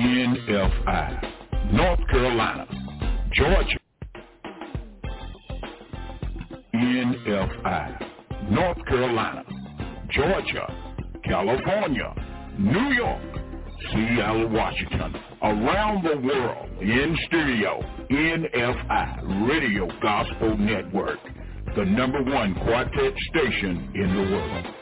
NFI, North Carolina, Georgia, NFI, North Carolina, Georgia, California, New York, Seattle, Washington, around the world, in studio, NFI, Radio Gospel Network, the number one quartet station in the world.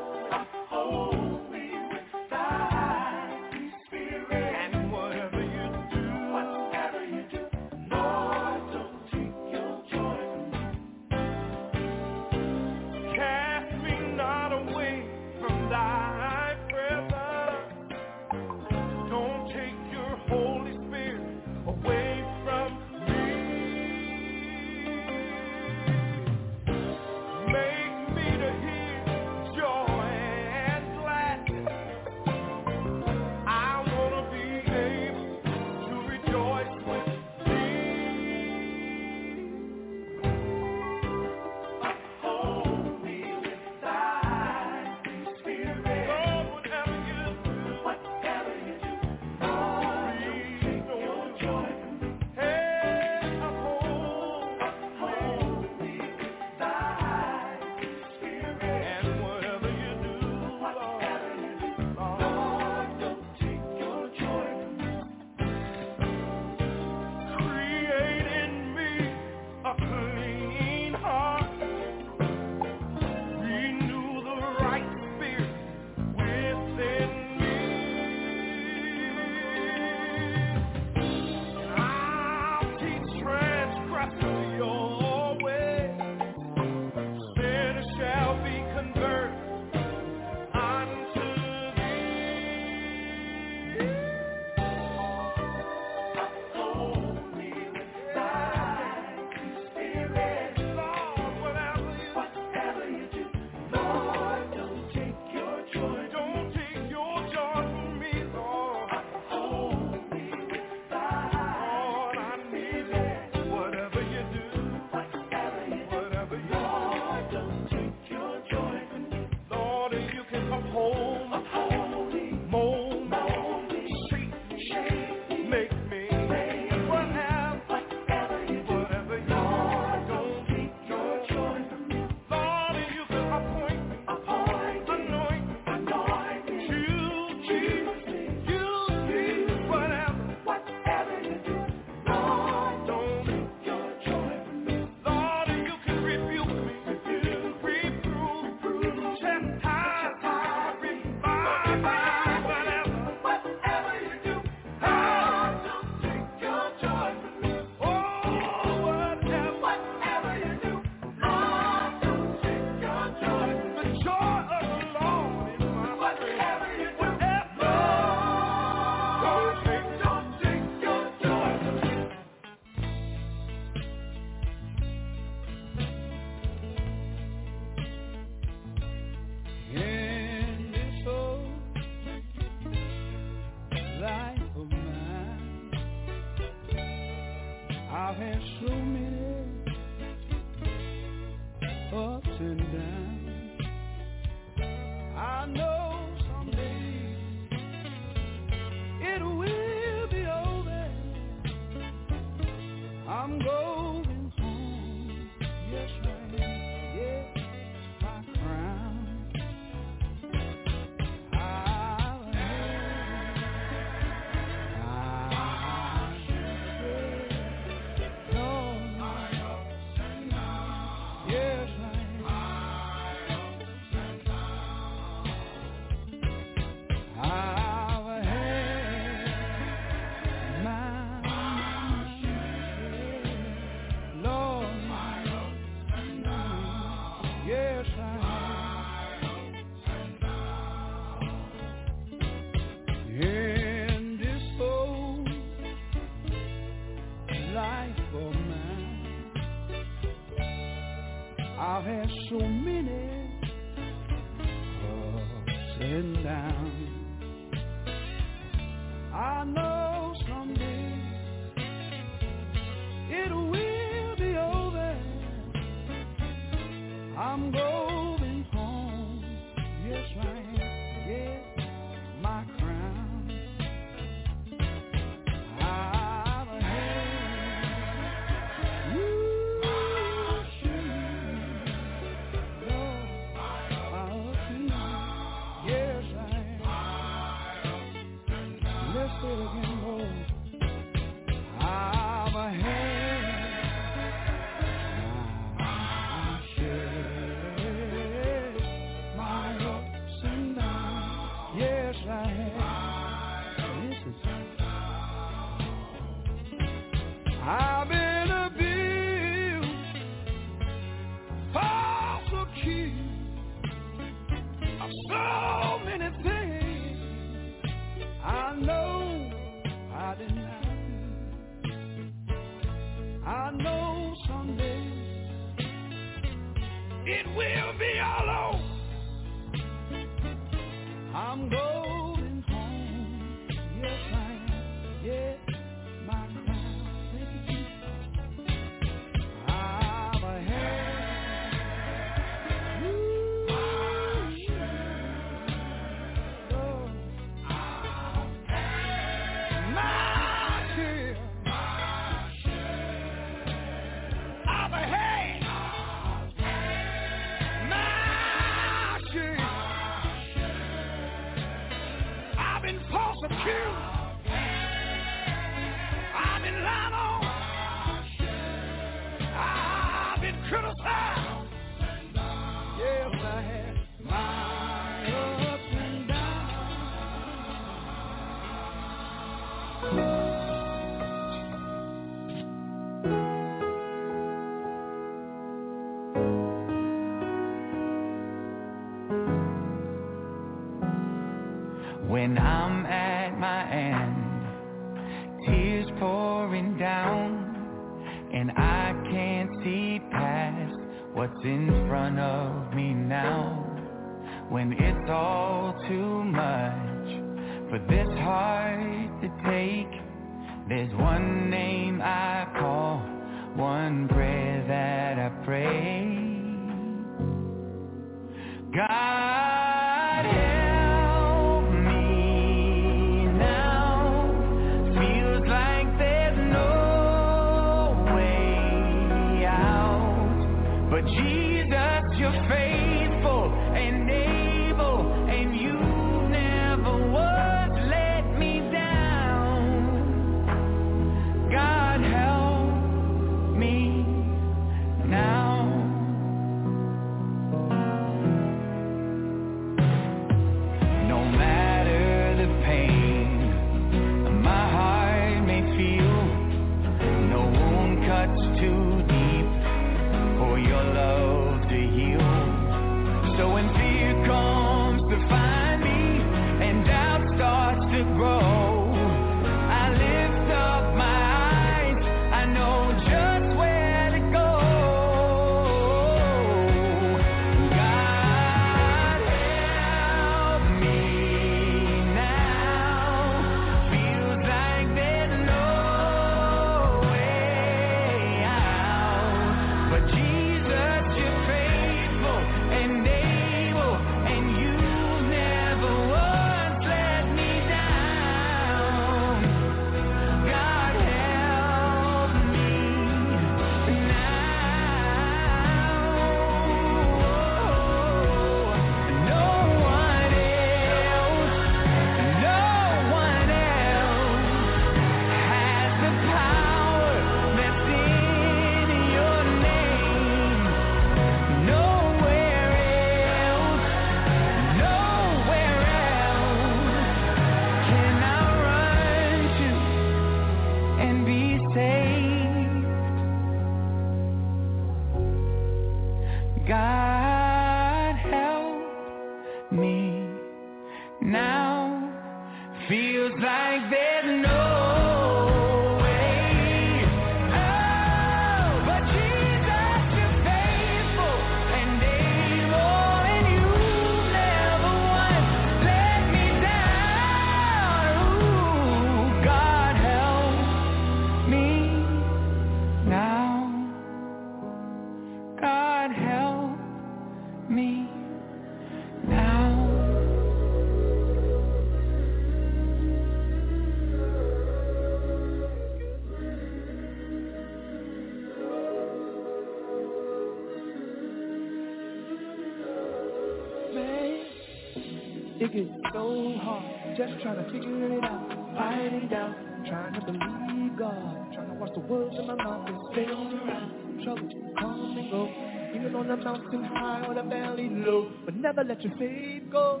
It gets so hard, just trying to figure it out, fighting down, trying to believe God, trying to watch the words in my mouth and stay around. Trouble come and go, even on the mountain high or the valley low, but never let your faith go.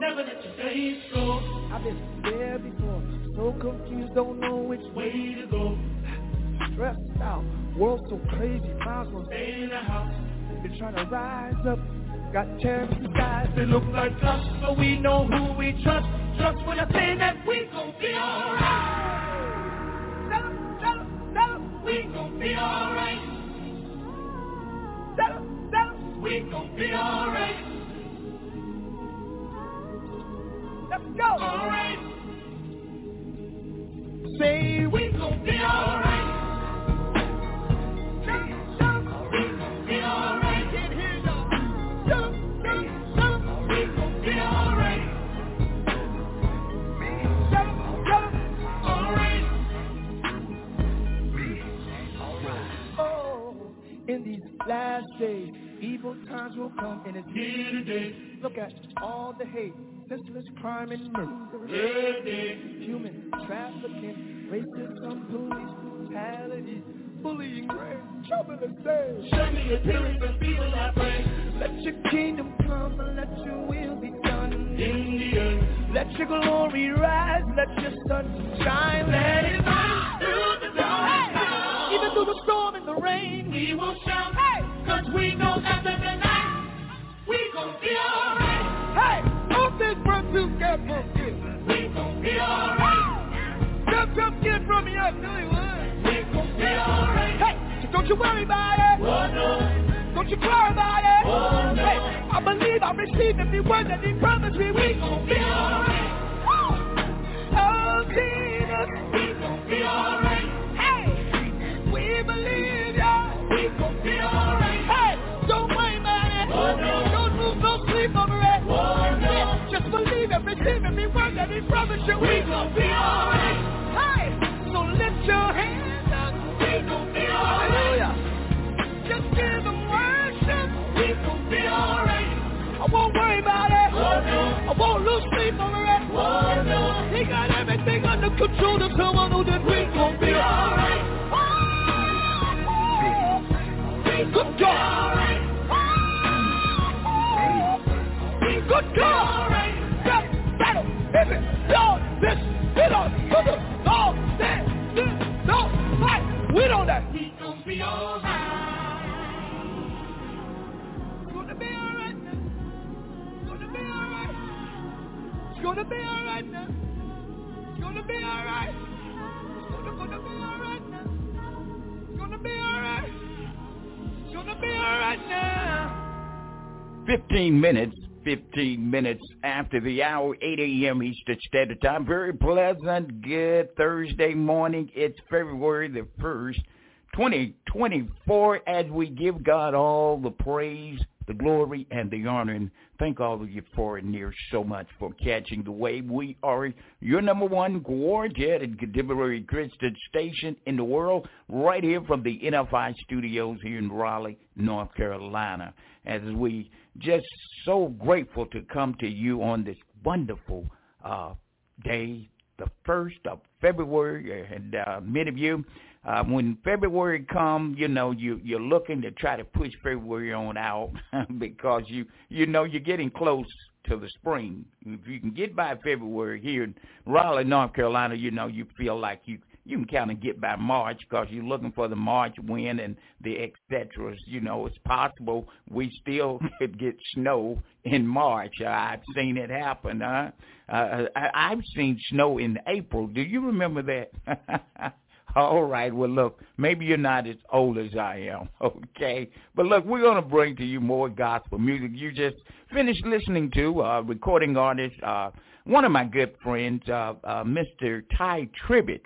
Never let your faith go. I've been there before, so confused, don't know which way to go. Stressed out, world so crazy, as well stay in the house. Been trying to rise up, got terrorists guys that look like us, but we know who we trust. Trust when I say that we gon' be alright. Come, and it's here today. Look at all the hate, senseless crime and murder. Human trafficking, racism, police brutality, bullying, rape, trouble and say. Show me appearance for people I pray. Let your kingdom come and let your will be done in the earth. Let your glory rise, let your sun shine, let it shine through the dark clouds. Even through the storm and the rain, we will shout, hey, cause we know after the night, we gon' be alright. Hey, all this from together, we gon' be alright. Jump, jump, get from me, knew you would. We gon' be alright. Hey, so don't you worry about it. Oh, no. Don't you cry about it. Oh, no. Hey, I believe I receive every word that he promised me. We gon' be alright. Oh, oh, Jesus. We gon' be alright. Hey, we believe ya. We gon' be alright. Believe and receive every word that he promised you. We gon' be alright. Hey, so lift your hands up. We gon' be alright. Hallelujah. Just give him worship. We gon' be alright. I won't worry about it. Oh, no. I won't lose sleep over it. Oh, no. He got everything under control to someone who did we gon' be alright. Good God. Oh, good God. Minutes, 15 minutes after the hour, 8 a.m. Eastern Standard Time. Very pleasant, good Thursday morning. It's February the 1st, 2024, as we give God all the praise, the glory, and the honor. And thank all of you for and near so much for catching the wave. We are your number one gorgeous and contemporary Christian station in the world, right here from the NFI studios here in Raleigh, North Carolina. As we just so grateful to come to you on this wonderful uh, day, the 1st of February. And uh, many of you, uh, when February comes, you know, you, you're looking to try to push February on out because you, you know you're getting close to the spring. If you can get by February here in Raleigh, North Carolina, you know, you feel like you you can kind of get by March because you're looking for the March wind and the et ceteras. You know, it's possible we still could get snow in March. Uh, I've seen it happen. Huh? Uh, I, I've seen snow in April. Do you remember that? All right. Well, look, maybe you're not as old as I am, okay? But look, we're going to bring to you more gospel music. You just finished listening to uh, recording artist, uh, one of my good friends, uh, uh, Mr. Tye Tribbett.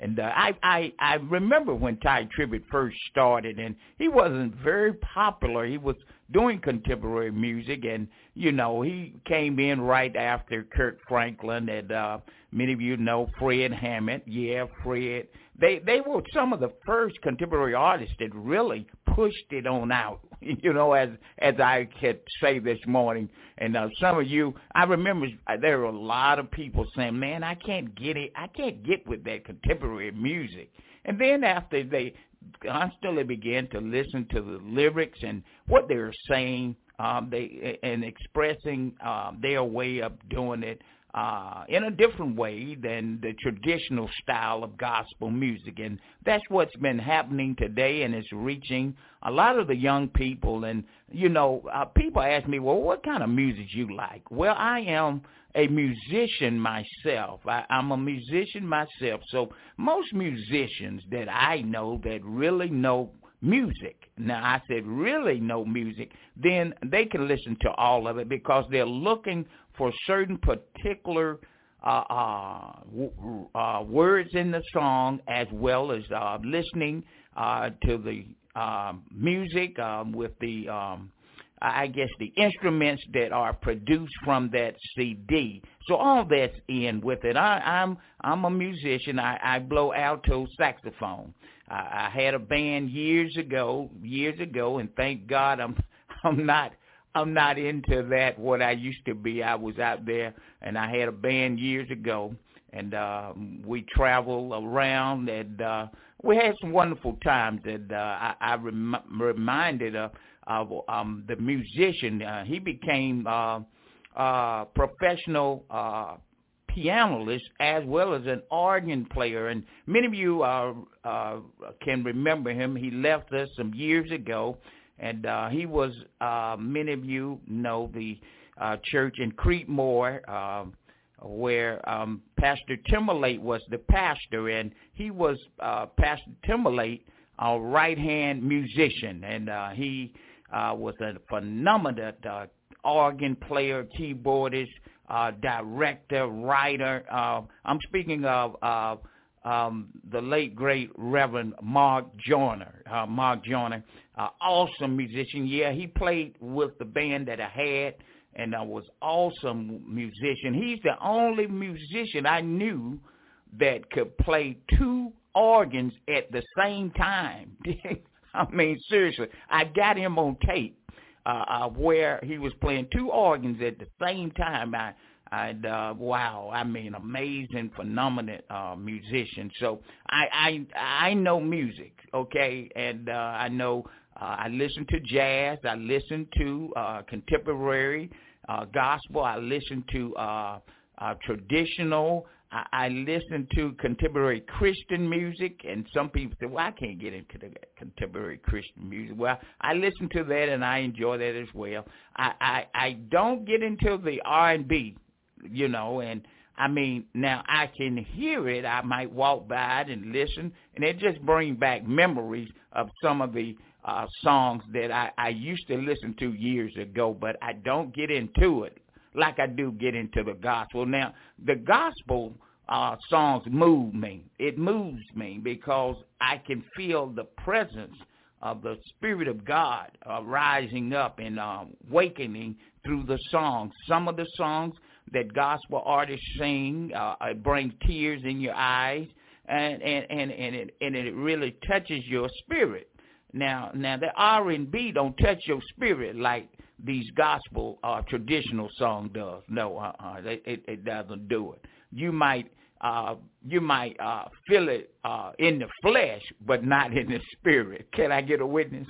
And uh, I, I I remember when Tye Tribbett first started, and he wasn't very popular. He was doing contemporary music, and you know he came in right after Kirk Franklin, and uh, many of you know Fred Hammond. Yeah, Fred. They they were some of the first contemporary artists that really pushed it on out. you know, as as I could say this morning. And uh, some of you, I remember uh, there were a lot of people saying, "Man, I can't get it. I can't get with that contemporary music." And then after they constantly began to listen to the lyrics and what they were saying, um, they and expressing um, their way of doing it uh, in a different way than the traditional style of gospel music. And that's what's been happening today, and it's reaching a lot of the young people. And, you know, uh, people ask me, well, what kind of music you like? Well, I am a musician myself. I, I'm a musician myself. So most musicians that I know that really know music. Now I said really know music, then they can listen to all of it because they're looking for certain particular uh, uh, uh, words in the song as well as uh, listening uh, to the uh, music um, with the, um, I guess, the instruments that are produced from that CD. So all that's in with it. I, I'm I'm a musician. I, I blow alto saxophone. I, I had a band years ago, years ago, and thank God I'm I'm not I'm not into that what I used to be. I was out there and I had a band years ago and uh we traveled around and uh we had some wonderful times and uh I, I rem- reminded of of um the musician uh, he became uh uh professional uh pianist as well as an organ player and many of you uh uh can remember him he left us some years ago and uh, he was, uh, many of you know, the uh, church in Creedmoor, uh, where um, Pastor Timberlake was the pastor, and he was uh, Pastor Timberlake, a right-hand musician, and uh, he uh, was a phenomenal uh, organ player, keyboardist, uh, director, writer. Uh, I'm speaking of uh, um, the late great Reverend Mark Joyner. Uh, Mark Joyner, awesome musician. Yeah, he played with the band that I had, and I was awesome musician. He's the only musician I knew that could play two organs at the same time. I mean, seriously, I got him on tape uh, uh, where he was playing two organs at the same time. I I uh wow i mean amazing phenomenal uh musician so i i i know music okay and uh i know uh, i listen to jazz i listen to uh contemporary uh gospel i listen to uh uh traditional I, I listen to contemporary Christian music, and some people say, "Well, I can't get into the contemporary Christian music." Well, I listen to that, and I enjoy that as well. I I, I don't get into the R and B you know, and I mean, now I can hear it. I might walk by it and listen, and it just brings back memories of some of the uh, songs that I, I used to listen to years ago, but I don't get into it like I do get into the gospel. Now, the gospel uh, songs move me. It moves me because I can feel the presence of the Spirit of God uh, rising up and uh, awakening through the songs. Some of the songs that gospel artists sing. Uh, it brings tears in your eyes, and and and and it and it really touches your spirit. Now now the R and B don't touch your spirit like these gospel uh, traditional song does. No, uh-uh, it, it it doesn't do it. You might uh, you might uh, feel it uh, in the flesh, but not in the spirit. Can I get a witness?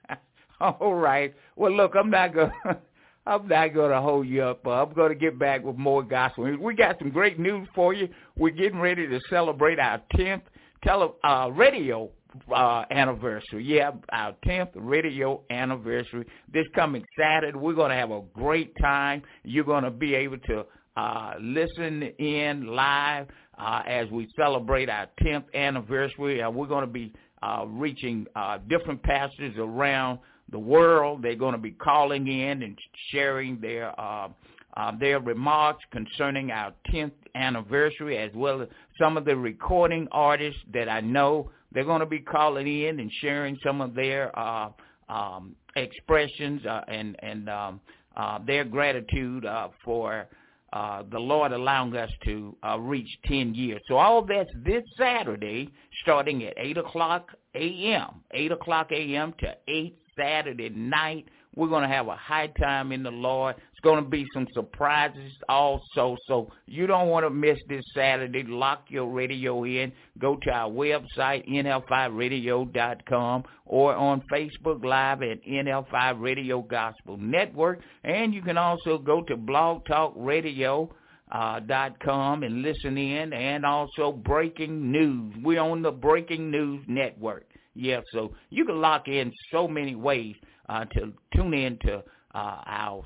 All right. Well, look, I'm not gonna I'm not going to hold you up. Uh, I'm going to get back with more gospel. We got some great news for you. We're getting ready to celebrate our 10th tele, uh, radio uh, anniversary. Yeah, our 10th radio anniversary. This coming Saturday, we're going to have a great time. You're going to be able to uh, listen in live uh, as we celebrate our 10th anniversary. Uh, we're going to be uh, reaching uh, different pastors around the world. They're going to be calling in and sharing their uh, uh, their remarks concerning our 10th anniversary, as well as some of the recording artists that I know. They're going to be calling in and sharing some of their uh, um, expressions uh, and and um, uh, their gratitude uh, for uh, the Lord allowing us to uh, reach 10 years. So all that's this Saturday, starting at 8 o'clock a.m., 8 o'clock a.m. to 8 Saturday night. We're going to have a high time in the Lord. Going to be some surprises also. So you don't want to miss this Saturday. Lock your radio in. Go to our website, nfiradio.com, or on Facebook Live at NFI Radio Gospel Network. And you can also go to Blog Talk Radio uh, dot com and listen in, and also breaking news. We're on the Breaking News Network. Yeah, so you can lock in so many ways uh, to tune in to uh, our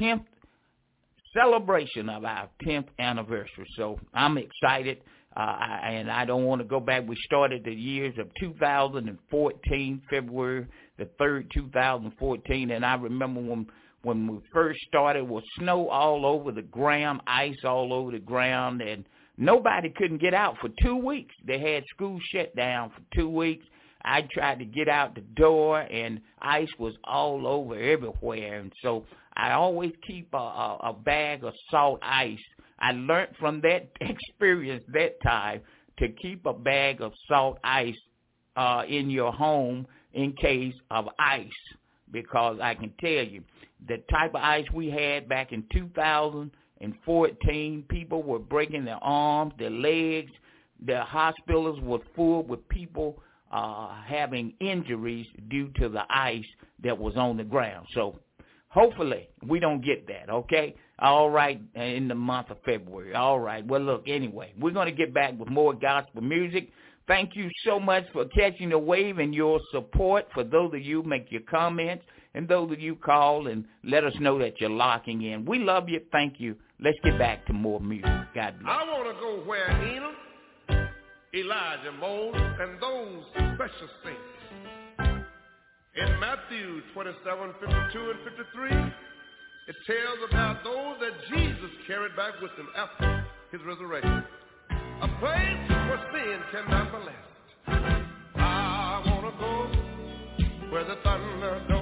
10th celebration of our 10th anniversary. So I'm excited, uh, and I don't want to go back. We started the years of 2014, February the 3rd, 2014, and I remember when when we first started was snow all over the ground, ice all over the ground, and nobody couldn't get out for two weeks. They had school shut down for two weeks. I tried to get out the door, and ice was all over everywhere. And so I always keep a, a, a bag of salt ice. I learned from that experience that time to keep a bag of salt ice uh, in your home in case of ice, because I can tell you the type of ice we had back in 2014, people were breaking their arms, their legs. The hospitals were full with people uh, having injuries due to the ice that was on the ground. So hopefully we don't get that, okay? All right, in the month of February. All right. Well, look, anyway, we're going to get back with more gospel music. Thank you so much for catching the wave and your support. For those of you make your comments and those of you call and let us know that you're locking in. We love you. Thank you. Let's get back to more music. God bless. I want to go where Enoch Elijah, Moses, and those precious saints. In Matthew 27, 52 and 53, it tells about those that Jesus carried back with him after his resurrection. A place where sin cannot molest. I want to go where the thunder don't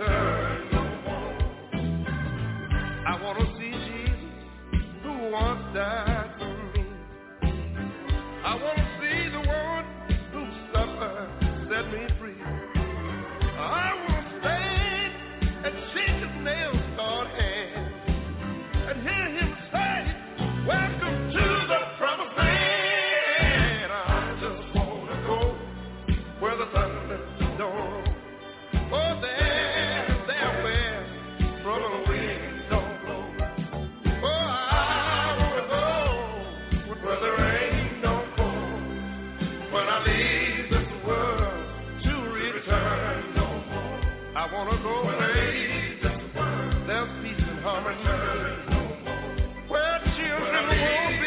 return no more. I want to see Jesus who once died. I wanna go away. There's peace and harmony. Where children won't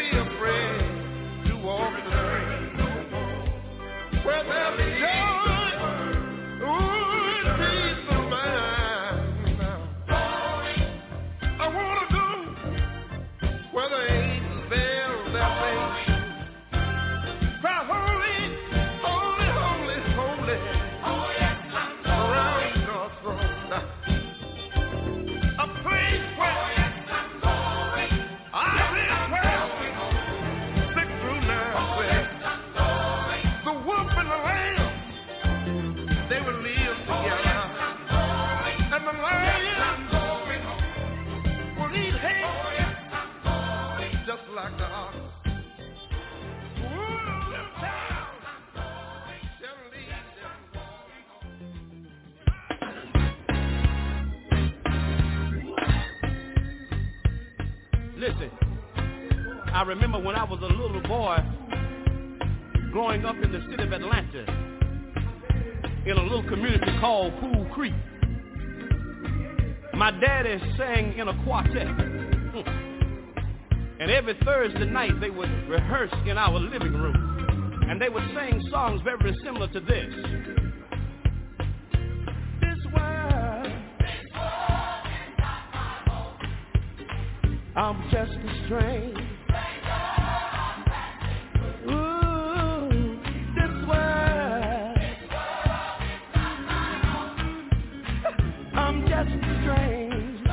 remember when I was a little boy growing up in the city of Atlanta in a little community called Pool Creek. My daddy sang in a quartet. Hmm. And every Thursday night they would rehearse in our living room. And they would sing songs very similar to this. I'm just a stranger. I'm just strange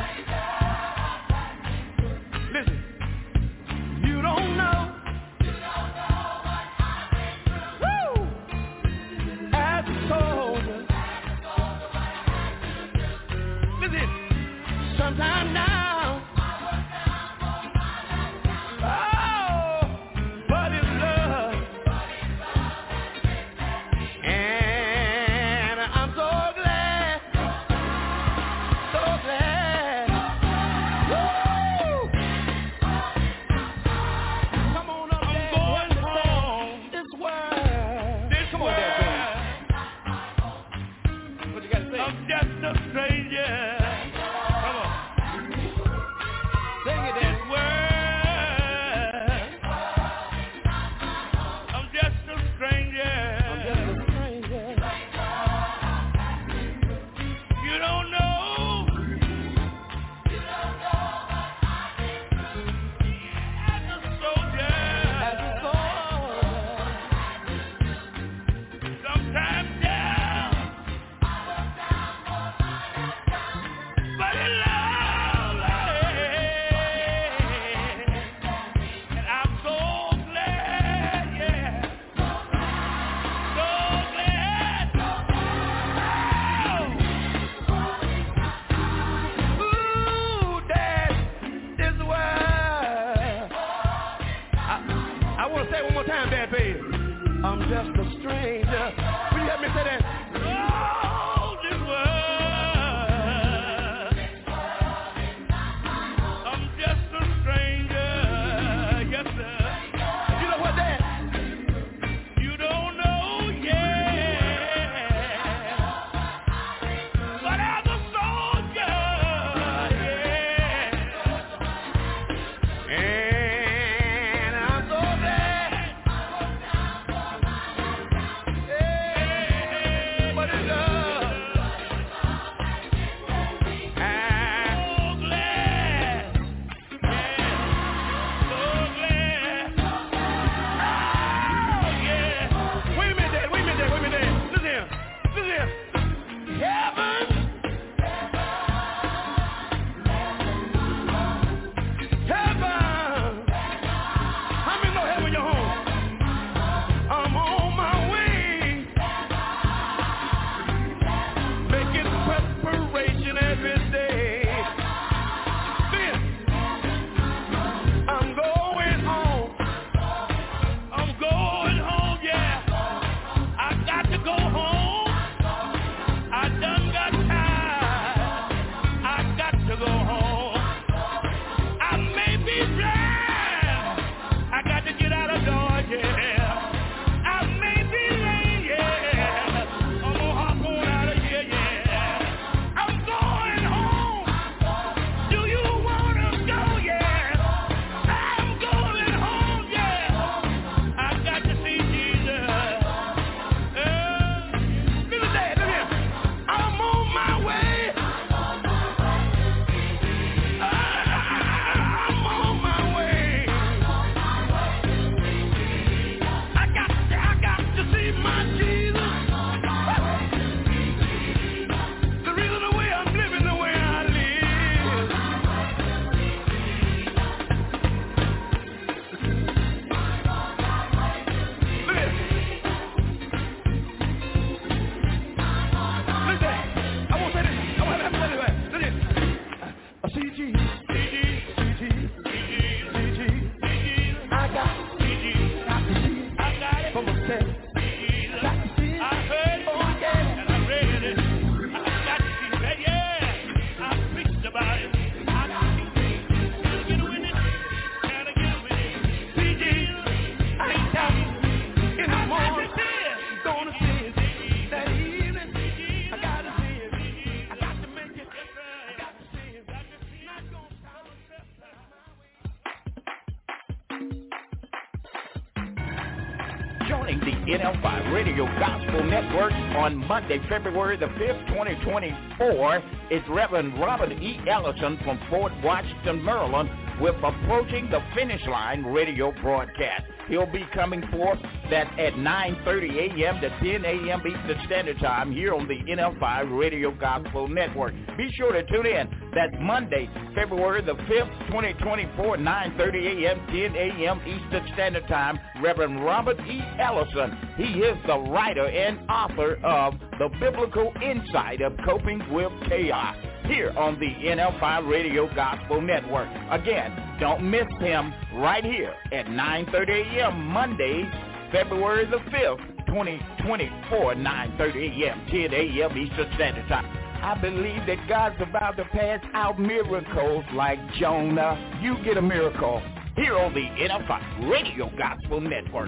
Monday, February the 5th, 2024 is Reverend Robert E. Ellison from Fort Washington, Maryland with Approaching the Finish Line radio broadcast. He'll be coming forth that at 9.30 a.m. to 10 a.m. Eastern Standard Time here on the NFI Radio Gospel Network. Be sure to tune in. That's Monday, February the 5th, 2024, 9.30 a.m., 10 a.m. Eastern Standard Time. Reverend Robert E. Ellison. He is the writer and author of The Biblical Insight of Coping with Chaos here on the NFI Radio Gospel Network. Again, don't miss him right here at 9.30 a.m. Monday, February the 5th, 2024, 9.30 a.m., 10 a.m. Eastern Standard Time. I believe that God's about to pass out miracles like Jonah. You get a miracle here on the NFI Radio Gospel Network.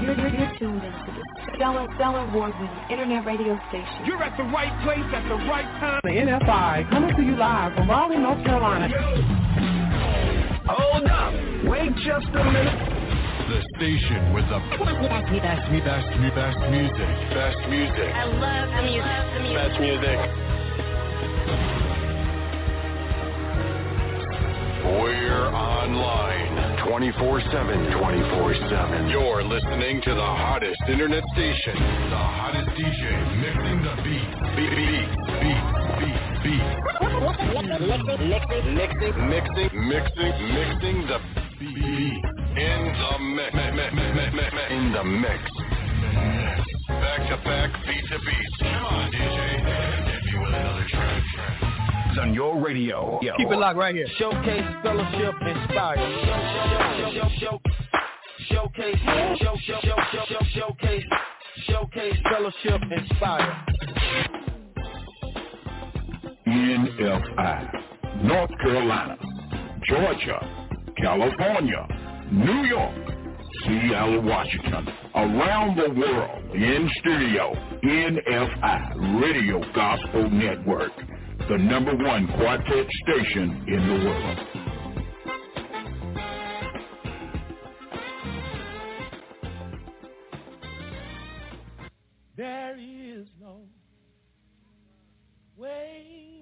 You're, you're, you're tuned into the Stellar, Stellar Award-winning internet radio station. You're at the right place at the right time. The NFI coming to you live from Raleigh, North Carolina. Hold up. Wait just a minute. The station with the best, best, best, best music. Best music. I love the music. The music. Best music. We're online 24-7. 24-7. You're listening to the hottest internet station. The hottest DJ mixing the beat. Beat, beat, beat, beat, beat. Mixing, mixing, mixing, mixing, mixing the beat. In the mix. In the mix. Back to back, beat to beat. Come on, DJ. Hit me with another track. It's on your radio. Yo. Keep it locked right here. Showcase, fellowship, inspire. Show, show, show, showcase, show, show, show, show, show, showcase, showcase, fellowship, inspire. NFI, North Carolina, Georgia, California, New York, Seattle, Washington, around the world, in studio, NFI Radio Gospel Network, the number one quartet station in the world. There is no way.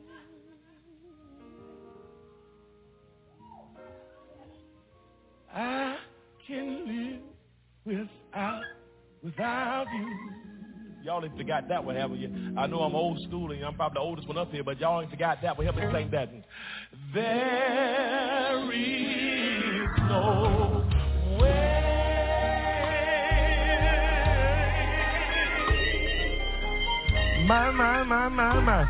I can live without, without you. Y'all ain't forgot that one, haven't you? I know I'm old school and I'm probably the oldest one up here, but y'all ain't forgot that one. Help me sing that. There is no way. My, my, my, my, my.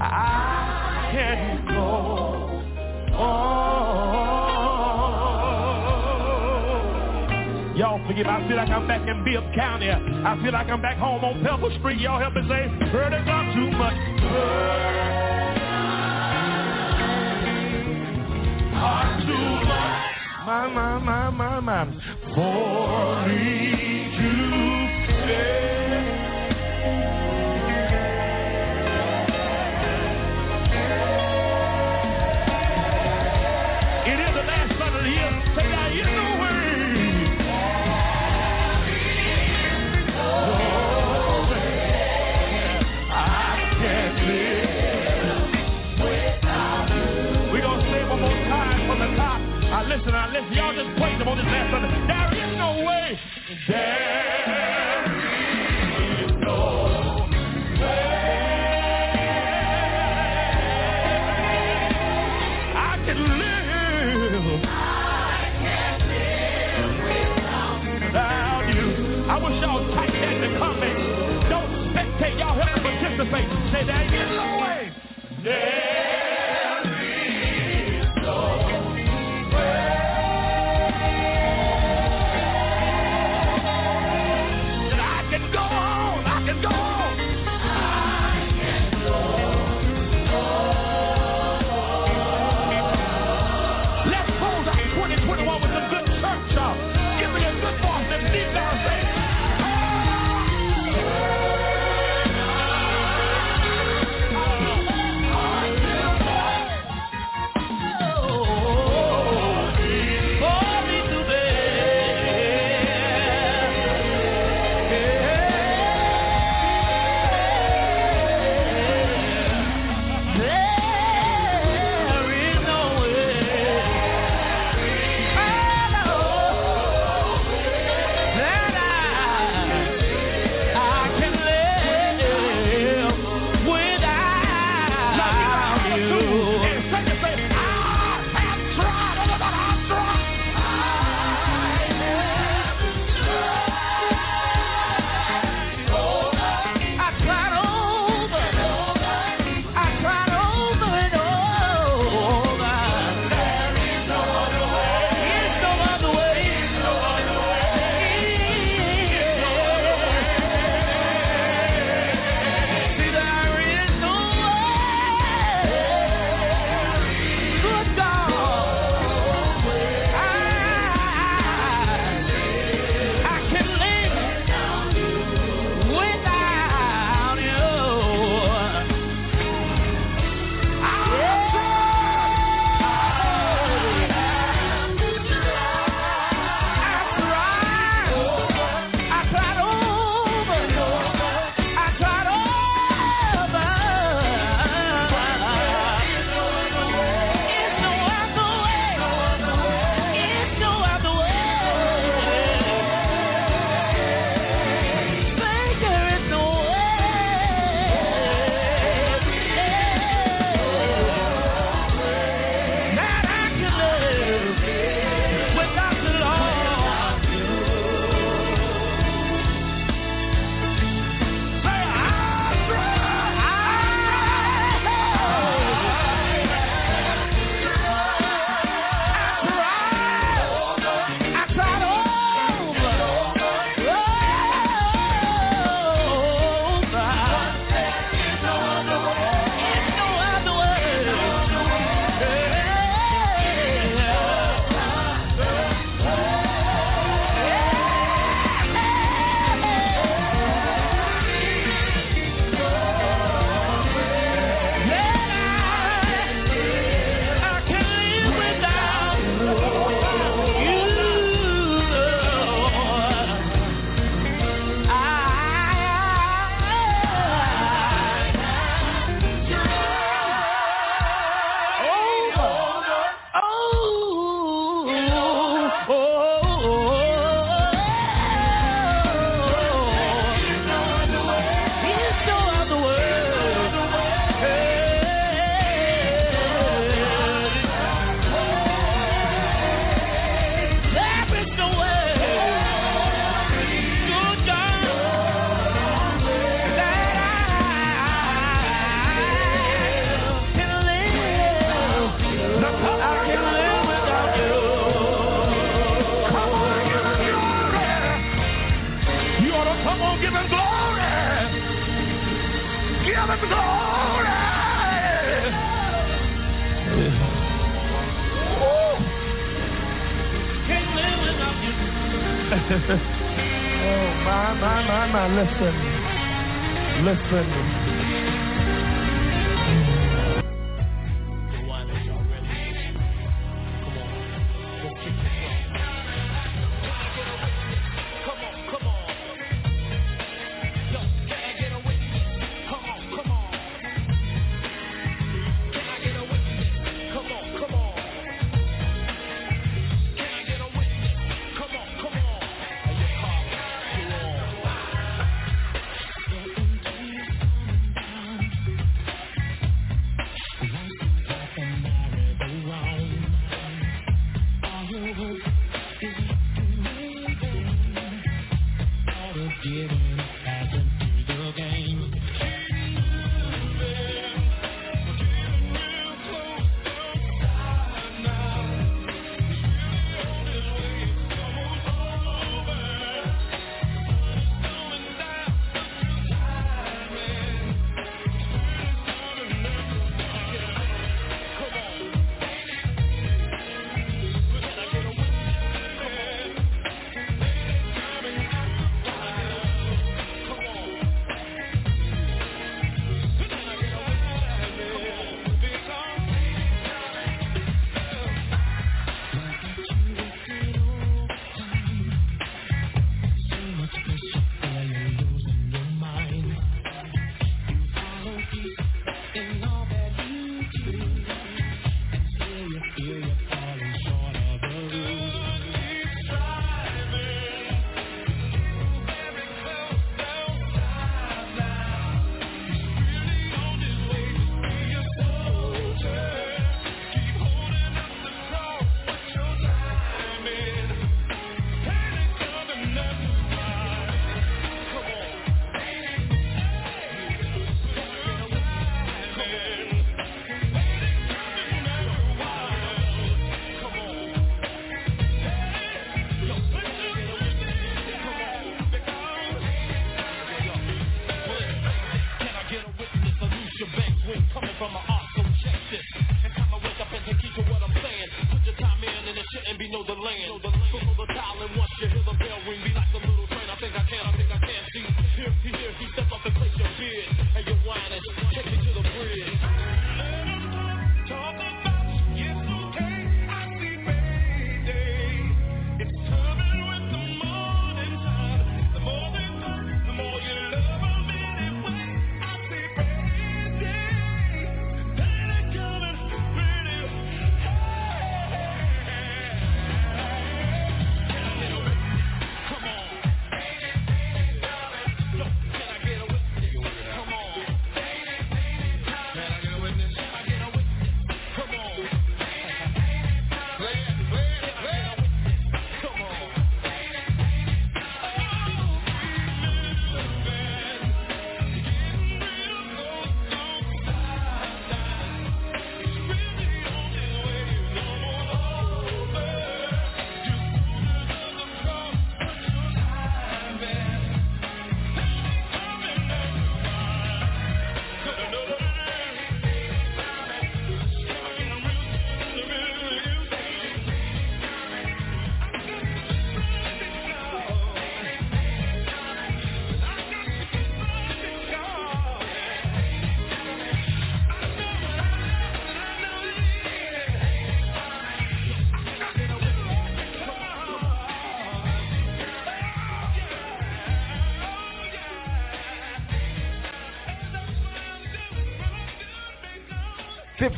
I can go on. Y'all forgive I feel like I'm back in Bibb County. I feel like I'm back home on Pebble Street. Y'all help me say, heard it not too much. Not too much. My, my, my, my, my. For me to stay. Say there is no way. There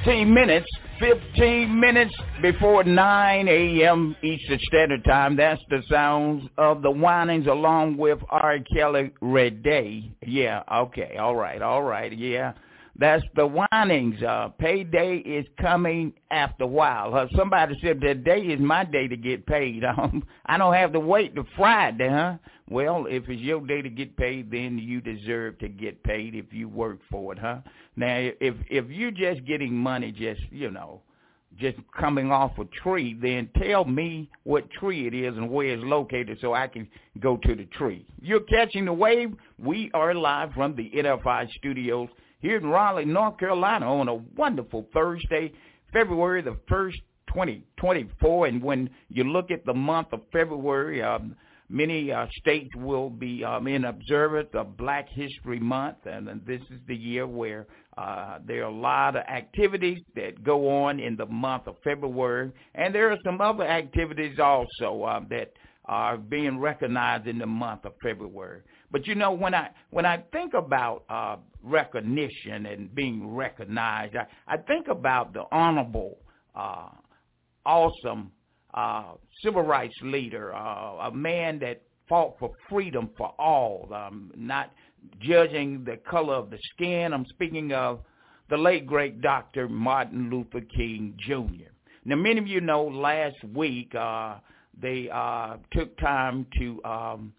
15 minutes, 15 minutes before 9 a.m. Eastern Standard Time. That's the sounds of the Winans along with R. Kelly Red Day. Yeah, okay, all right, all right, yeah. That's the Winans. Uh, payday is coming after a while. Uh, somebody said today is my day to get paid. Um, I don't have to wait to Friday, huh? Well, if it's your day to get paid, then you deserve to get paid if you work for it, huh? Now, if if you're just getting money, just you know, just coming off a tree, then tell me what tree it is and where it's located so I can go to the tree. You're catching the wave. We are live from the NFI studios here in Raleigh, North Carolina on a wonderful Thursday, February the 1st, 2024. And when you look at the month of February, um, many uh, states will be um, in observance of Black History Month, and, and this is the year where uh, there are a lot of activities that go on in the month of February, and there are some other activities also um, that are being recognized in the month of February. But you know, when I when I think about uh, recognition and being recognized, I, I think about the honorable, uh, awesome uh, civil rights leader, uh, a man that fought for freedom for all, um, not judging the color of the skin. I'm speaking of the late great Dr. Martin Luther King Jr. Now, many of you know last week uh, they uh, took time to um,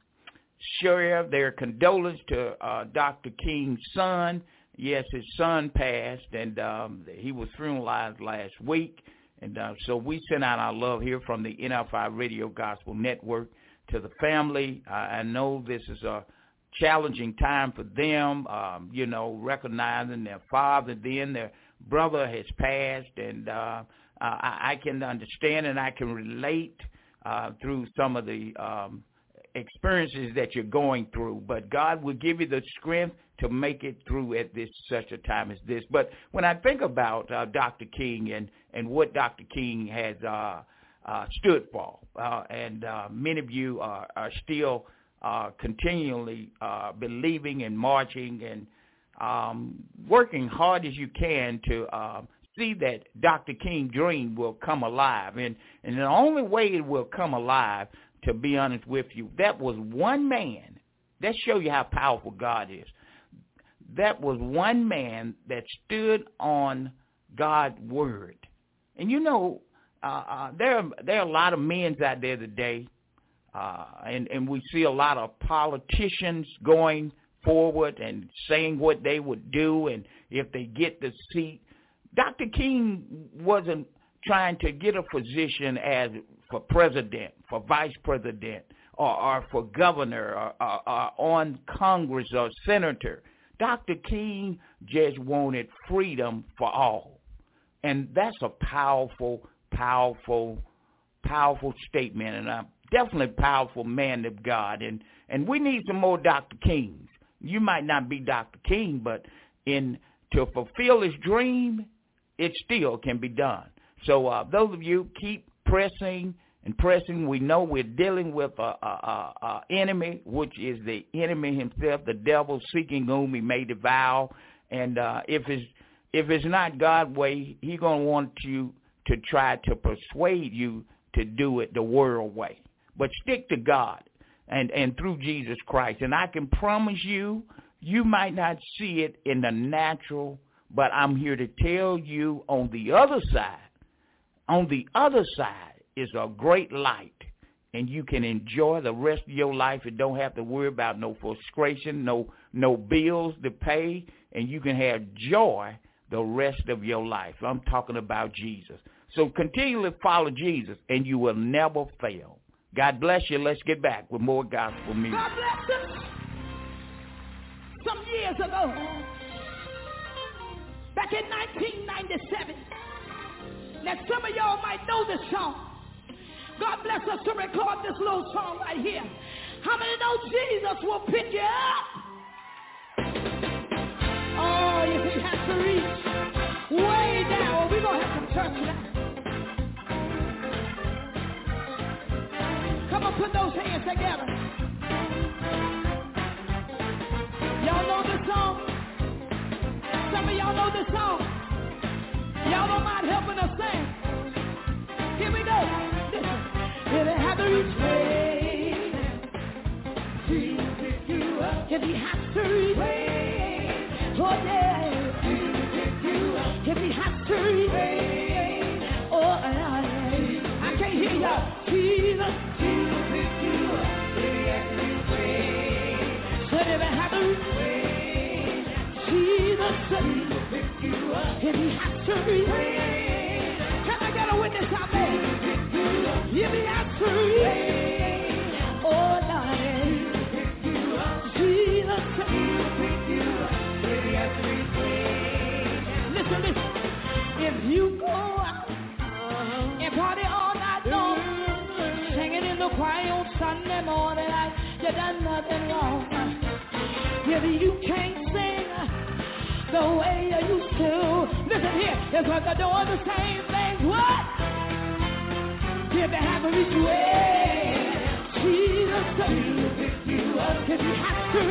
share their condolence to uh, Dr. King's son. Yes, his son passed, and um, he was funeralized last week. And uh, so we send out our love here from the NFI Radio Gospel Network to the family. Uh, I know this is a challenging time for them, um, you know, recognizing their father, then their brother has passed, and uh, I, I can understand and I can relate uh, through some of the um, experiences that you're going through. But God will give you the strength to make it through at this such a time as this. But when I think about uh, Dr. King and and what Dr. King has uh, uh, stood for, uh, and uh, many of you are, are still uh, continually uh, believing and marching and um, working hard as you can to see that Dr. King dream will come alive. And, and the only way it will come alive, to be honest with you, that was one man. That show you how powerful God is. That was one man that stood on God's word. And you know, uh, uh, there there are a lot of men out there today, uh, and and we see a lot of politicians going forward and saying what they would do, and if they get the seat, Dr. King wasn't trying to get a position as for president, for vice president, or, or for governor, or, or, or on Congress or senator. Dr. King just wanted freedom for all. And that's a powerful, powerful, powerful statement, and a definitely powerful man of God. And and we need some more Dr. Kings. You might not be Dr. King, but in to fulfill his dream, it still can be done. So uh, those of you keep pressing and pressing. We know we're dealing with a, a, a, a enemy, which is the enemy himself, the devil, seeking whom he may devour. And uh, if it's if it's not God way, He's gonna want you to try to persuade you to do it the world way. But stick to God and and through Jesus Christ. And I can promise you, you might not see it in the natural but I'm here to tell you on the other side, on the other side is a great light. And you can enjoy the rest of your life and don't have to worry about no frustration, no no bills to pay, and you can have joy the rest of your life. I'm talking about Jesus. So continually follow Jesus and you will never fail. God bless you. Let's get back with more gospel music. God bless us. Some years ago, back in 1997. Now some of y'all might know this song. God bless us to record this little song right here. How many know Jesus will pick you up? Oh, has to reach way down, we're going to have to touch. Come on, put those hands together. Y'all know this song? Y'all know this song. Y'all don't mind helping us sing. Here we go. If to reach way. If he has to reach way, If you has to reach you go out uh-huh. and party all night long, singing in the choir on Sunday morning, you done nothing wrong. If you can't sing the way you used to, listen here, it's like they're doing the same things. What? If they haven't reached way, Jesus, you if you have to.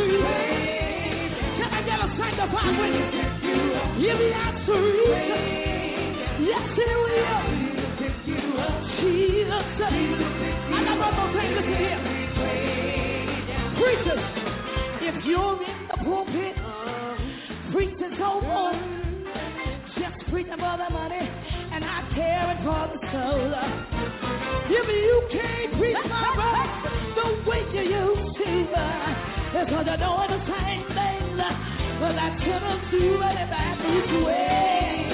Can I get a sanctified witness? He'll be absolute. Yes, he will. Jesus, I got one more thing. Listen here. Preachers, if you're in the pulpit, preaching so on, just preaching for the money and not caring for the soul. If you can't preach my brother the way you used to, because you know the same thing but I couldn't do it if I away.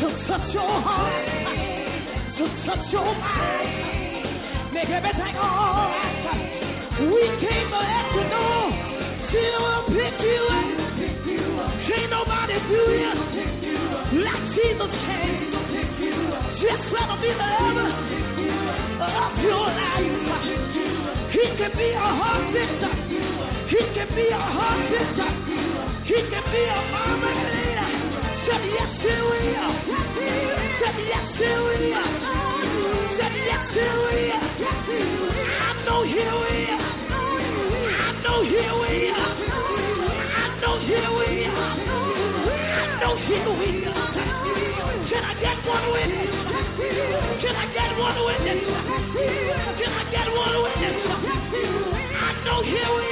to touch your heart, to touch your mind, make everything alright. We came to let you know, still will pick you up. Can't nobody do you like Jesus can. Just let him be the lover of your life. He can be a heart fixer. He can be a heart fixer. He can be a mama one witness? Can I get one witness? I know he will.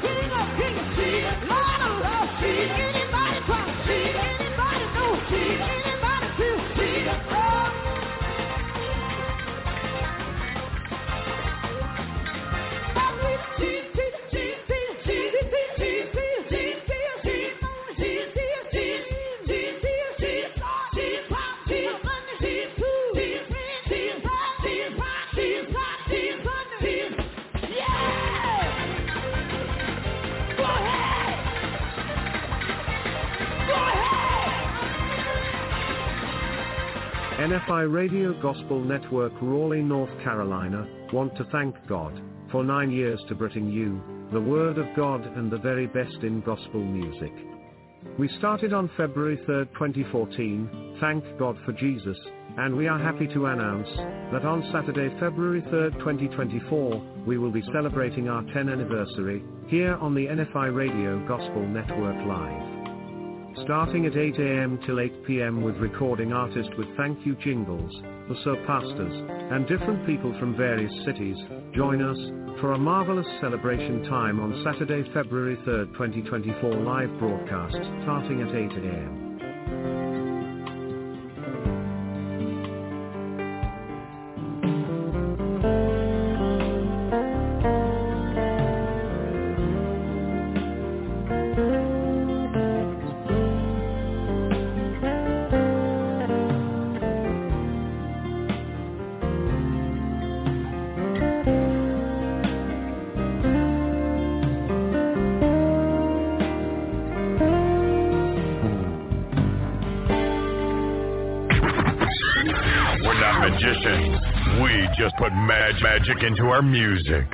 King of Kings Lord of Lords Sheila. NFI Radio Gospel Network Raleigh, North Carolina, want to thank God for nine years to bring you the Word of God and the very best in gospel music. We started on February 3, 2014, thank God for Jesus, and we are happy to announce that on Saturday, February 3, 2024, we will be celebrating our 10th anniversary here on the NFI Radio Gospel Network Live starting at 8 a.m. till 8 p.m. with recording artists with thank you jingles, the so pastors, and different people from various cities, join us, for a marvelous celebration time on Saturday, February 3, 2024 live broadcast, starting at 8 a.m. magic into our music.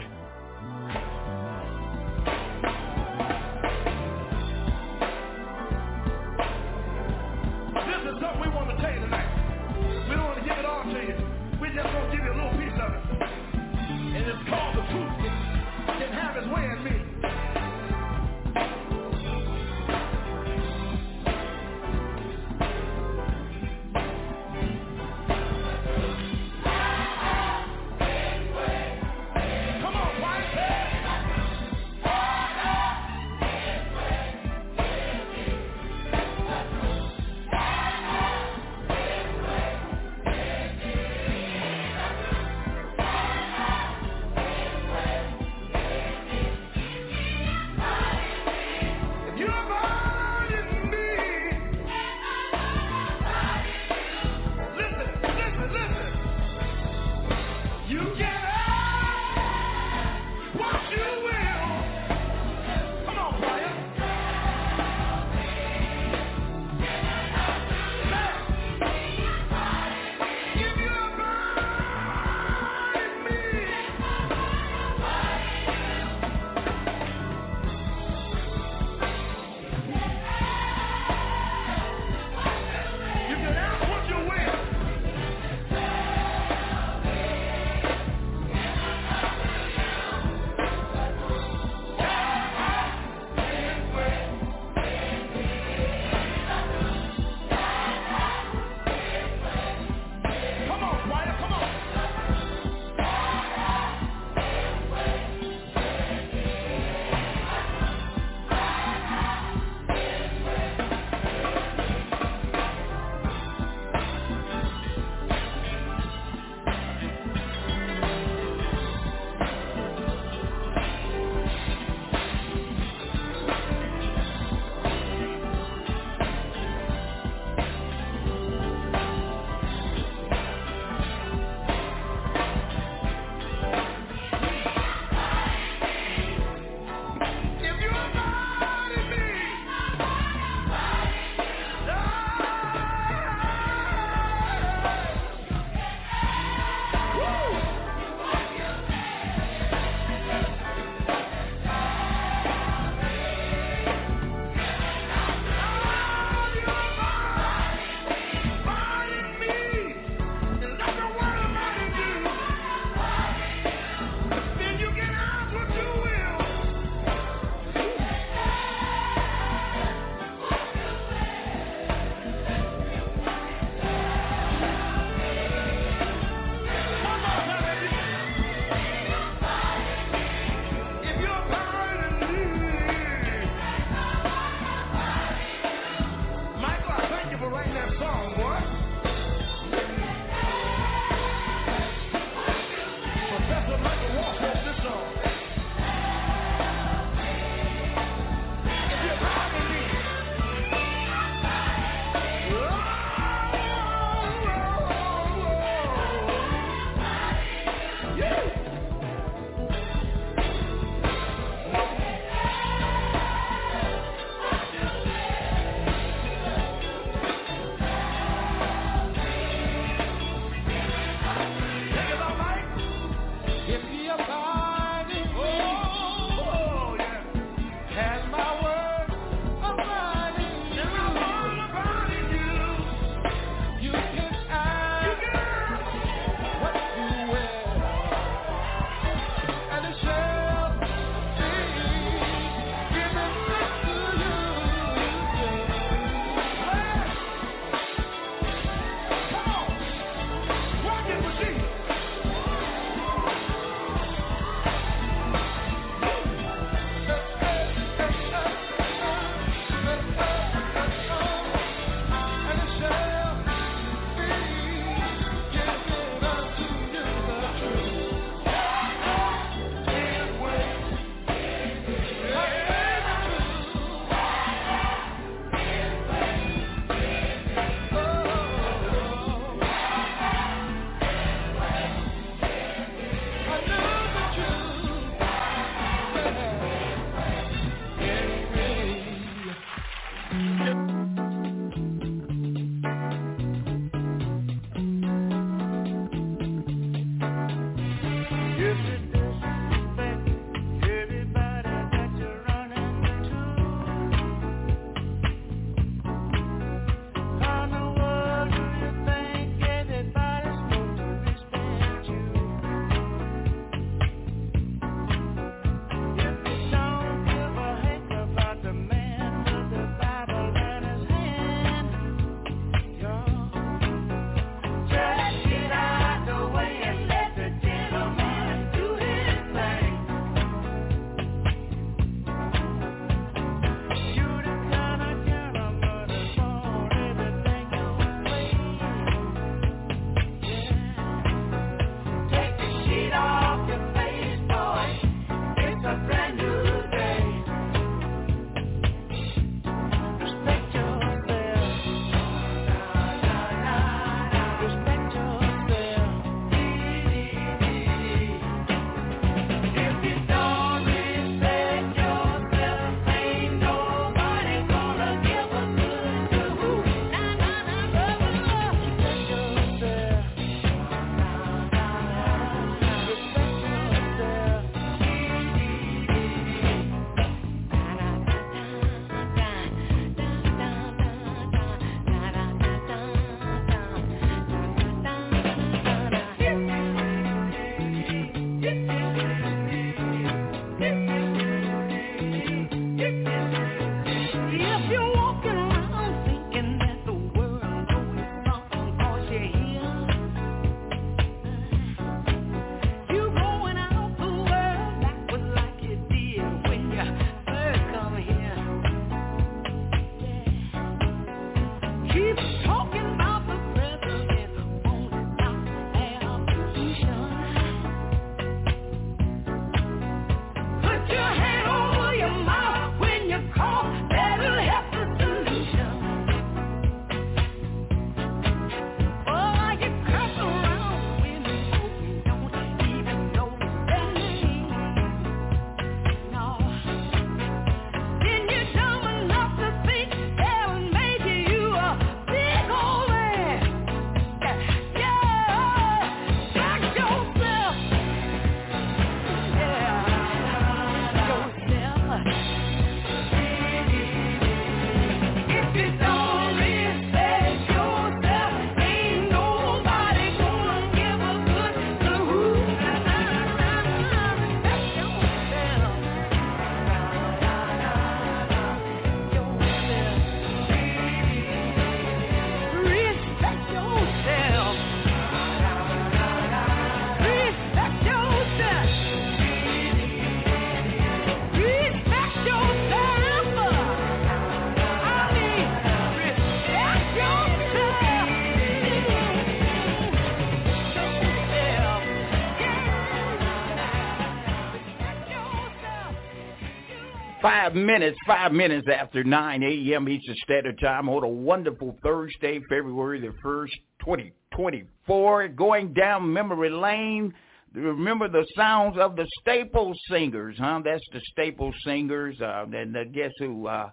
Five minutes, five minutes after 9 a.m. Eastern Standard Time on a wonderful Thursday, February the 1st, 2024. Going down memory lane. Remember the sounds of the Staple Singers, huh? That's the Staple Singers. Uh, and uh, guess who? Uh,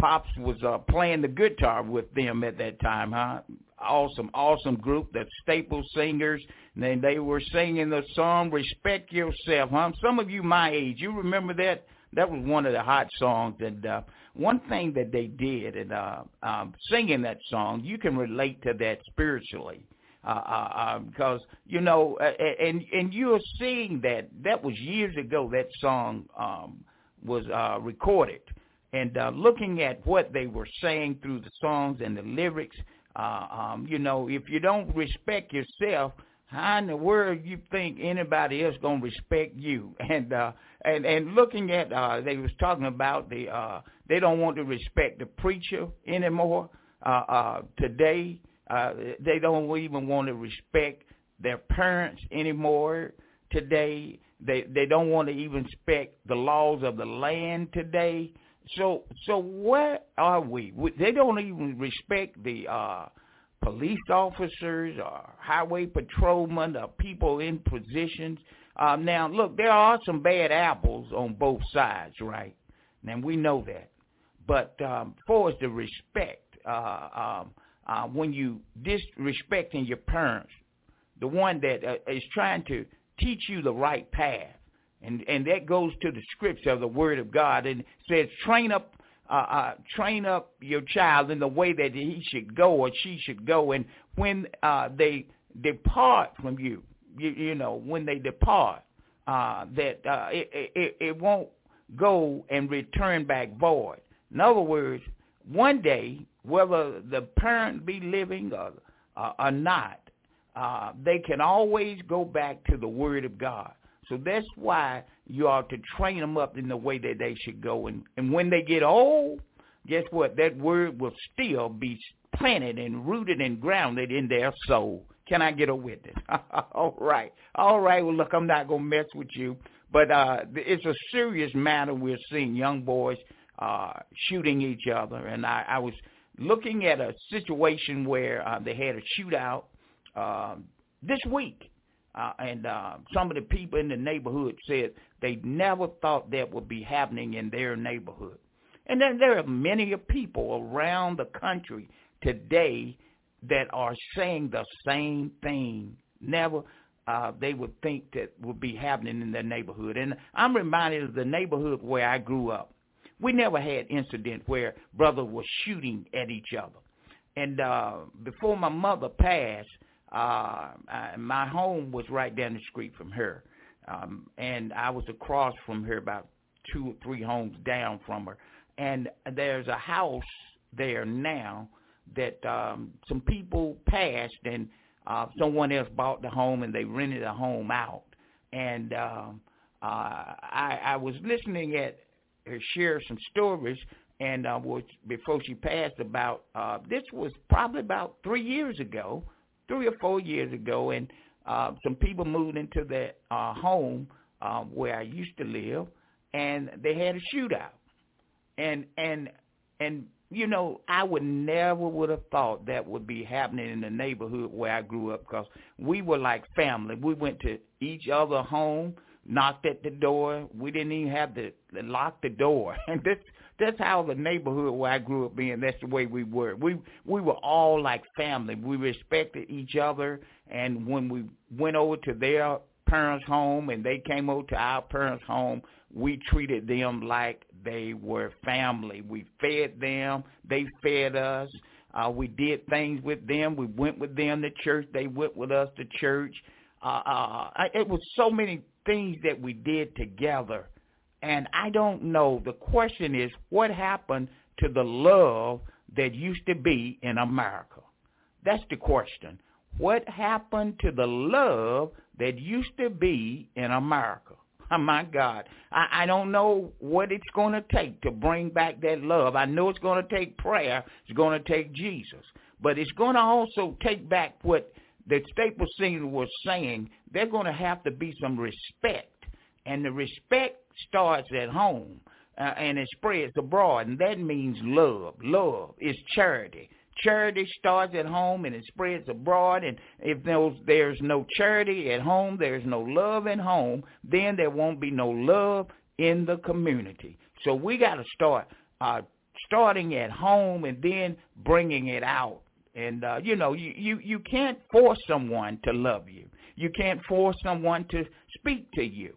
Pops was uh, playing the guitar with them at that time, huh? Awesome, awesome group, the Staple Singers. And then they were singing the song "Respect Yourself," huh? Some of you my age, you remember that? That was one of the hot songs. And uh, one thing that they did, and uh, um, singing that song, you can relate to that spiritually. Uh, uh, uh, because you know, uh, and and you're seeing that that was years ago. That song um, was uh, recorded, and uh, looking at what they were saying through the songs and the lyrics, uh, um, you know, if you don't respect yourself, how in the world you think anybody else gonna respect you? And uh, and and looking at uh they was talking about the uh they don't want to respect the preacher anymore. Uh uh today uh they don't even want to respect their parents anymore. Today they they don't want to even respect the laws of the land today. So so where are we? They don't even respect the uh police officers or highway patrolmen or people in positions um, now, look, there are some bad apples on both sides, right? And we know that. But um, for us to respect, uh, um, uh, when you disrespecting your parents, the one that uh, is trying to teach you the right path, and and that goes to the scripture of the Word of God, and says, train up, uh, uh, train up your child in the way that he should go or she should go, and when uh, they depart from you, you, you know, when they depart, uh, that uh, it, it, it won't go and return back void. In other words, one day, whether the parent be living or, uh, or not, uh, they can always go back to the Word of God. So that's why you ought to train them up in the way that they should go. And, and when they get old, guess what? That Word will still be planted and rooted and grounded in their soul. Can I get a witness? All right. All right. Well, look, I'm not going to mess with you. But uh, it's a serious matter. We're seeing young boys uh, shooting each other. And I, I was looking at a situation where uh, they had a shootout uh, this week. Uh, and uh, some of the people in the neighborhood said they never thought that would be happening in their neighborhood. And then there are many people around the country today that are saying the same thing. Never uh, they would think that would be happening in their neighborhood. And I'm reminded of the neighborhood where I grew up. We never had incident where brothers were shooting at each other. And uh, before my mother passed, uh, I, my home was right down the street from her. um, and I was across from her about two or three homes down from her. And there's a house there now that um, some people passed and uh, someone else bought the home and they rented the home out. And um, uh, I, I was listening at her share some stories and uh, was before she passed about uh, this was probably about three years ago, three or four years ago, and uh, some people moved into that uh, home uh, where I used to live, and they had a shootout, and and and you know I would never would have thought that would be happening in the neighborhood where I grew up because we were like family. We went to each other home, knocked at the door. We didn't even have to lock the door, and that's that's how the neighborhood where I grew up being. That's the way we were. We we were all like family. We respected each other, and when we went over to their parents' home and they came over to our parents' home, we treated them like they were family. We fed them. They fed us. Uh, we did things with them. We went with them to church. They went with us to church. Uh, uh, it was so many things that we did together and I don't know. The question is, what happened to the love that used to be in America? That's the question. What happened to the love that used to be in America? My God. I, I don't know what it's going to take to bring back that love. I know it's going to take prayer. It's going to take Jesus. But it's going to also take back what the Staples singer was saying. There's going to have to be some respect. And the respect starts at home uh, and it spreads abroad, and that means love. Love is charity. Charity starts at home and it spreads abroad. And if there's no charity at home, there's no love at home, then there won't be no love in the community. So we got to start uh, starting at home and then bringing it out. And uh, you know, you, you you can't force someone to love you. You can't force someone to speak to you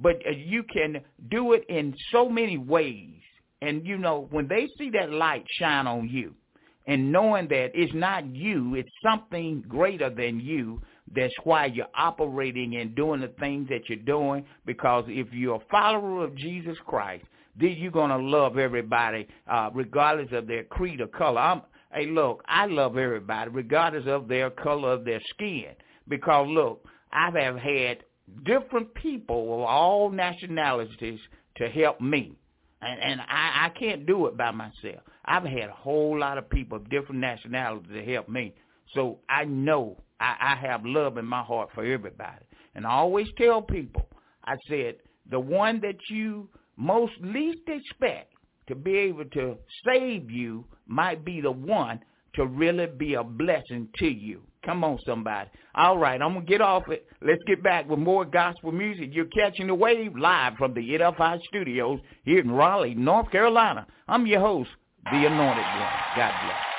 but uh, you can do it in so many ways. And you know, when they see that light shine on you, and knowing that it's not you, it's something greater than you, that's why you're operating and doing the things that you're doing. Because if you're a follower of Jesus Christ, then you're gonna love everybody, uh, regardless of their creed or color. I'm, hey, look, I love everybody, regardless of their color of their skin. Because look, I've have had different people of all nationalities to help me. And, and I, I can't do it by myself. I've had a whole lot of people of different nationalities to help me. So I know I, I have love in my heart for everybody. And I always tell people, I said, the one that you most least expect to be able to save you might be the one to really be a blessing to you. Come on, somebody. All right, I'm going to get off it. Let's get back with more gospel music. You're catching the wave live from the NFI studios here in Raleigh, North Carolina. I'm your host, The Anointed One. God bless.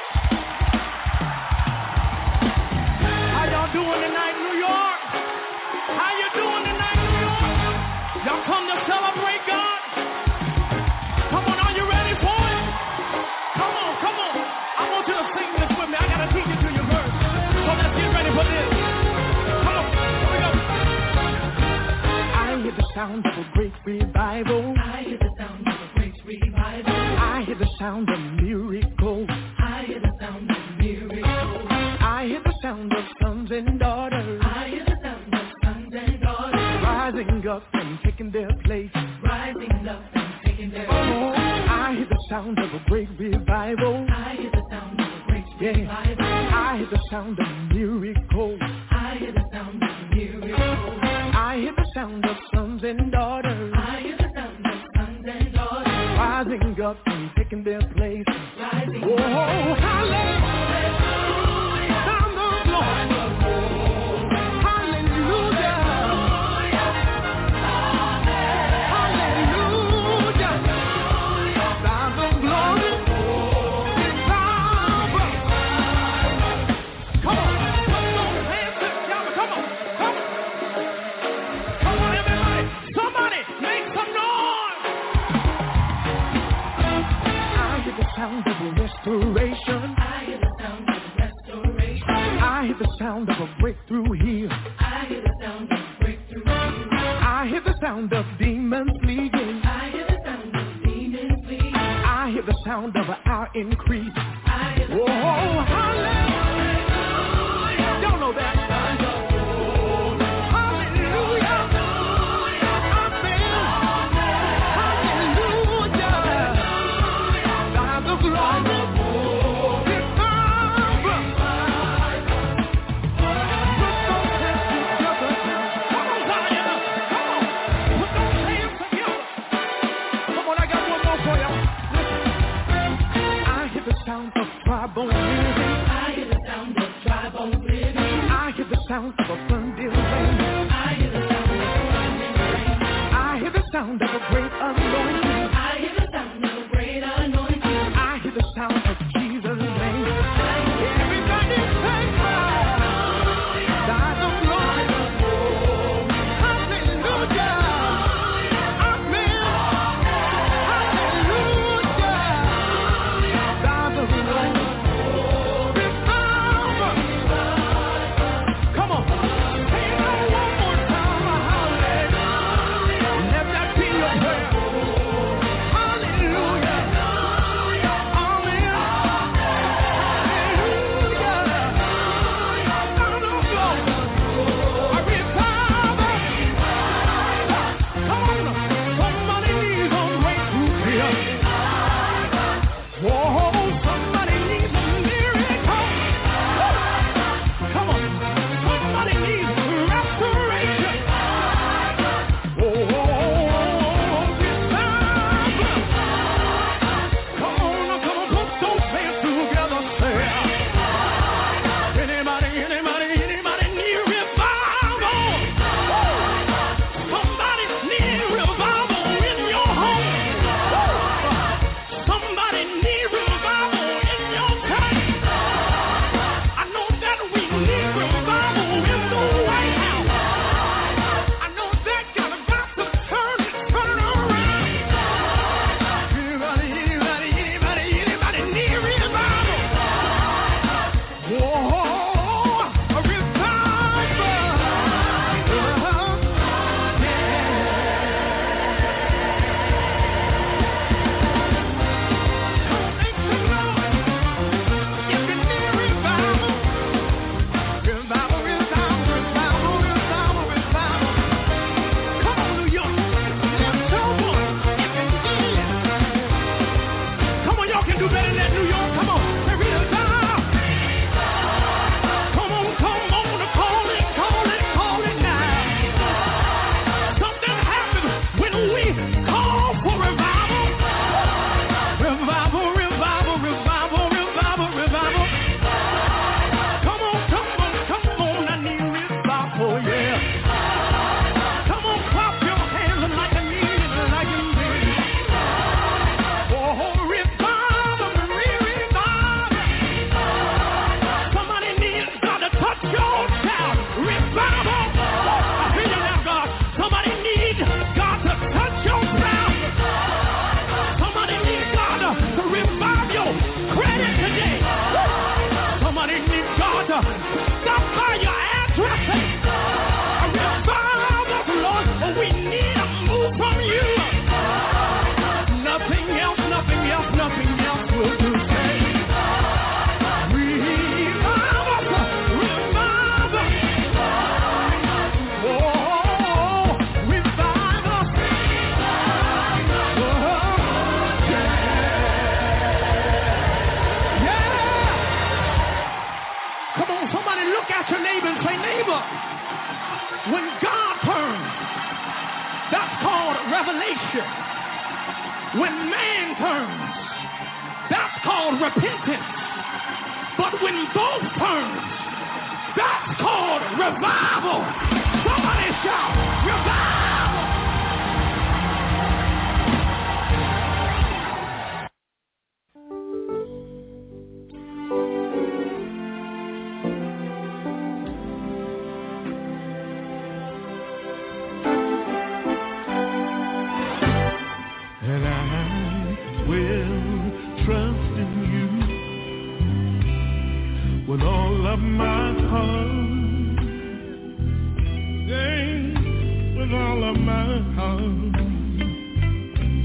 Sound of a great revival. I hear the sound of a great revival. I hear the sound of miracles. I hear the sound of miracles. I hear the sound of sons and daughters. I hear the sound of sons and daughters. Rising up and taking their place. Rising up and taking their oh, place. Oh, I hear the sound of a great revival. I hear the sound of a great revival. I hear the sound of miracles. I hear the sound of miracles. I hear the sound of sons and daughters. I hear the sound of sons and daughters. Rising up and taking their place. Rising oh, hallelujah. restoration. I hear the sound of restoration. I hear the sound of a breakthrough here. I hear the sound of a breakthrough here. I hear the sound of demons fleeing. I hear the sound of demons fleeing. I hear the sound of our increase. Sound of a thundering rain. I hear the sound of rain. I hear the sound of a great anointing. I hear the sound of a great anointing. revelation. When man turns, that's called repentance. But when both turns, that's called revival. trust in you with all of my heart. Yeah, with all of my heart.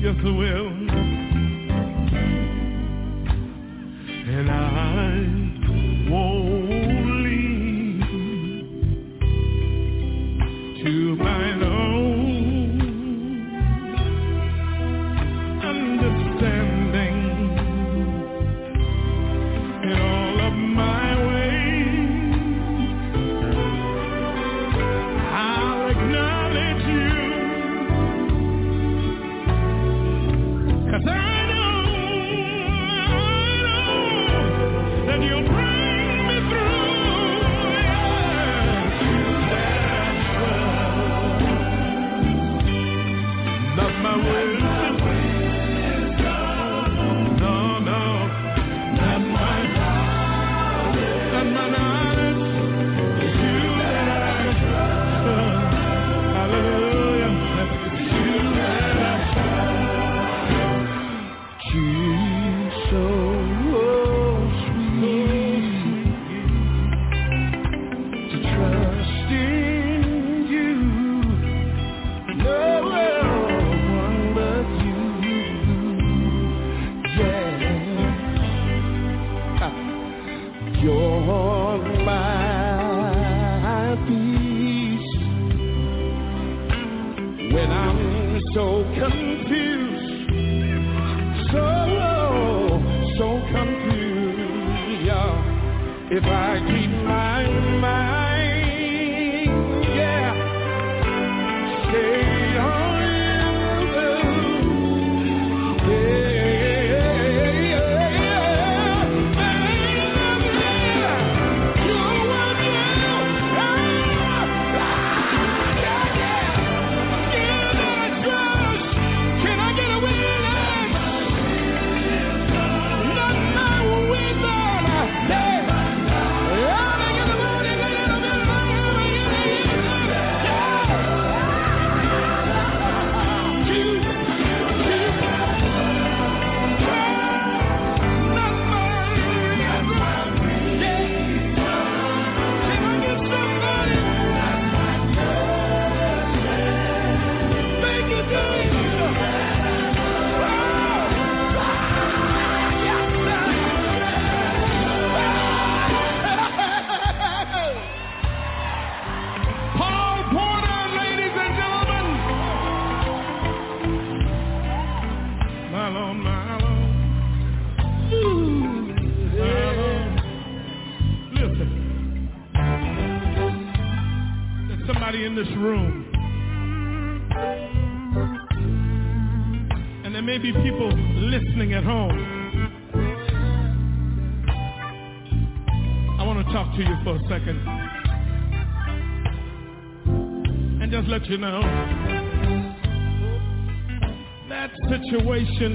Yes, I will. And I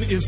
is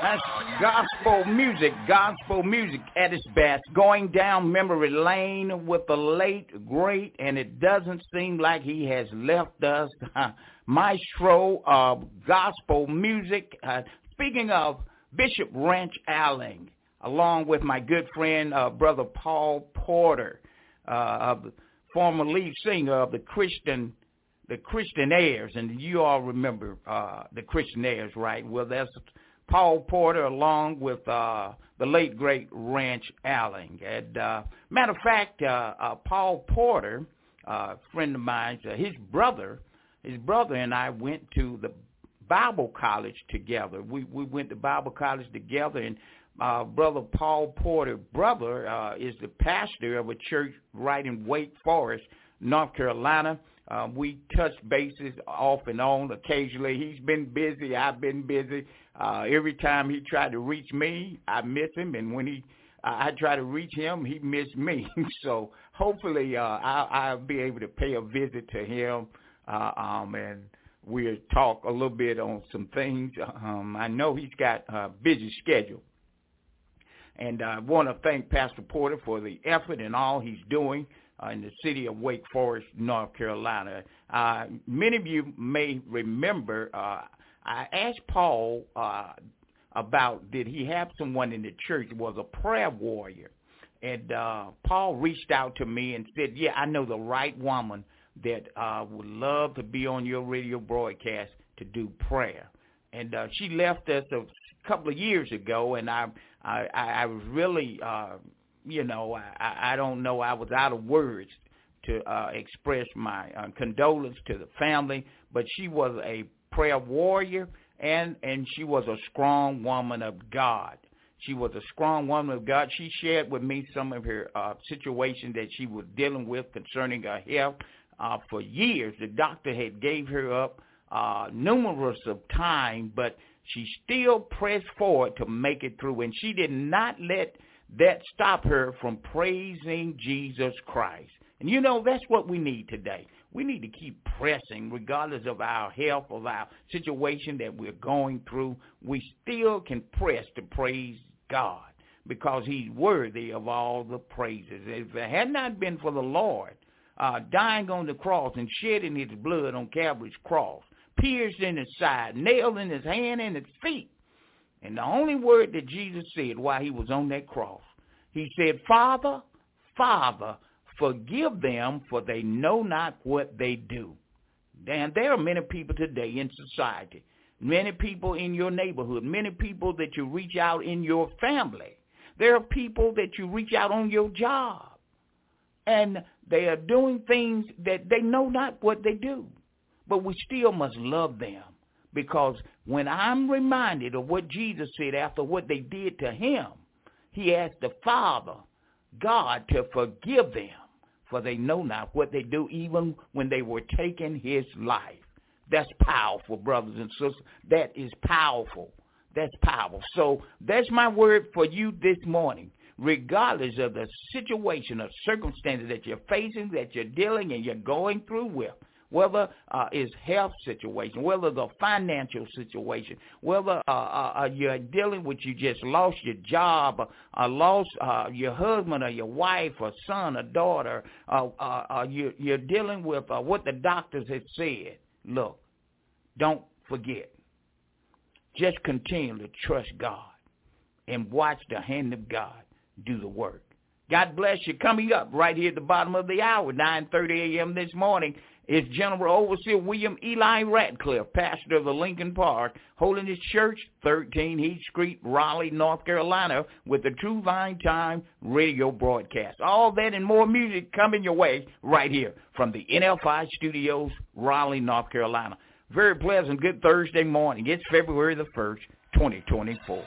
Gospel music, gospel music at its best, going down memory lane with the late great, and it doesn't seem like he has left us. Maestro of gospel music. Uh, speaking of Bishop Rance Allen, along with my good friend, uh, Brother Paul Porter, uh, former lead singer of the Christian the Christianaires, and you all remember uh, the Christianaires, right? Well, that's Paul Porter along with uh, the late great Rance Allen. And uh, matter of fact, uh, uh, Paul Porter, uh, friend of mine, uh, his brother, his brother and I went to the Bible college together. We we went to Bible college together, and uh, brother Paul Porter, brother, uh, is the pastor of a church right in Wake Forest, North Carolina. Um, we touch bases off and on occasionally. He's been busy. I've been busy. Uh, every time he tried to reach me, I miss him, and when he uh, I try to reach him, he missed me. so hopefully, uh, I'll, I'll be able to pay a visit to him, uh, um, and we'll talk a little bit on some things. Um, I know he's got a busy schedule, and I want to thank Pastor Porter for the effort and all he's doing uh, in the city of Wake Forest, North Carolina. Uh, many of you may remember uh, I asked Paul uh, about did he have someone in the church was a prayer warrior, and uh, Paul reached out to me and said, "Yeah, I know the right woman that uh, would love to be on your radio broadcast to do prayer." And uh, she left us a couple of years ago, and I I, I was really uh, you know, I, I don't know. I was out of words to uh, express my uh, condolence to the family, but she was a prayer warrior and and she was a strong woman of God. She was a strong woman of God. She shared with me some of her uh, situations that she was dealing with concerning her health. Uh, for years, the doctor had gave her up uh, numerous of time, but she still pressed forward to make it through, and she did not let that stop her from praising Jesus Christ. And you know, that's what we need today. We need to keep pressing regardless of our health of our situation that we're going through. We still can press to praise God because he's worthy of all the praises. If it had not been for the Lord uh, dying on the cross and shedding his blood on Calvary's cross, pierced in his side, nailed in his hand and his feet, and the only word that Jesus said while he was on that cross, he said, Father, Father, forgive them, for they know not what they do. And there are many people today in society, many people in your neighborhood, many people that you reach out in your family. There are people that you reach out on your job. And they are doing things that they know not what they do. But we still must love them because when I'm reminded of what Jesus said after what they did to him, he asked the Father, God, to forgive them, for they know not what they do, even when they were taking his life. That's powerful, brothers and sisters. That is powerful. That's powerful. So that's my word for you this morning. Regardless of the situation or circumstances that you're facing, that you're dealing and you're going through with, whether uh, it's health situation, whether the financial situation, whether uh, uh, uh, you're dealing with you just lost your job, uh, lost uh, your husband or your wife or son or daughter, uh, uh, uh, you, you're dealing with uh, what the doctors have said. Look, don't forget. Just continue to trust God and watch the hand of God do the work. God bless you. Coming up right here at the bottom of the hour, 9.30 a.m. this morning, is General Overseer William Eli Ratcliff, pastor of the Lincoln Park Holiness Church, 13 Heath Street, Raleigh, North Carolina, with the True Vine Time radio broadcast. All that and more music coming your way right here from the NFI Studios, Raleigh, North Carolina. Very pleasant, good Thursday morning. It's February the 1st, 2024.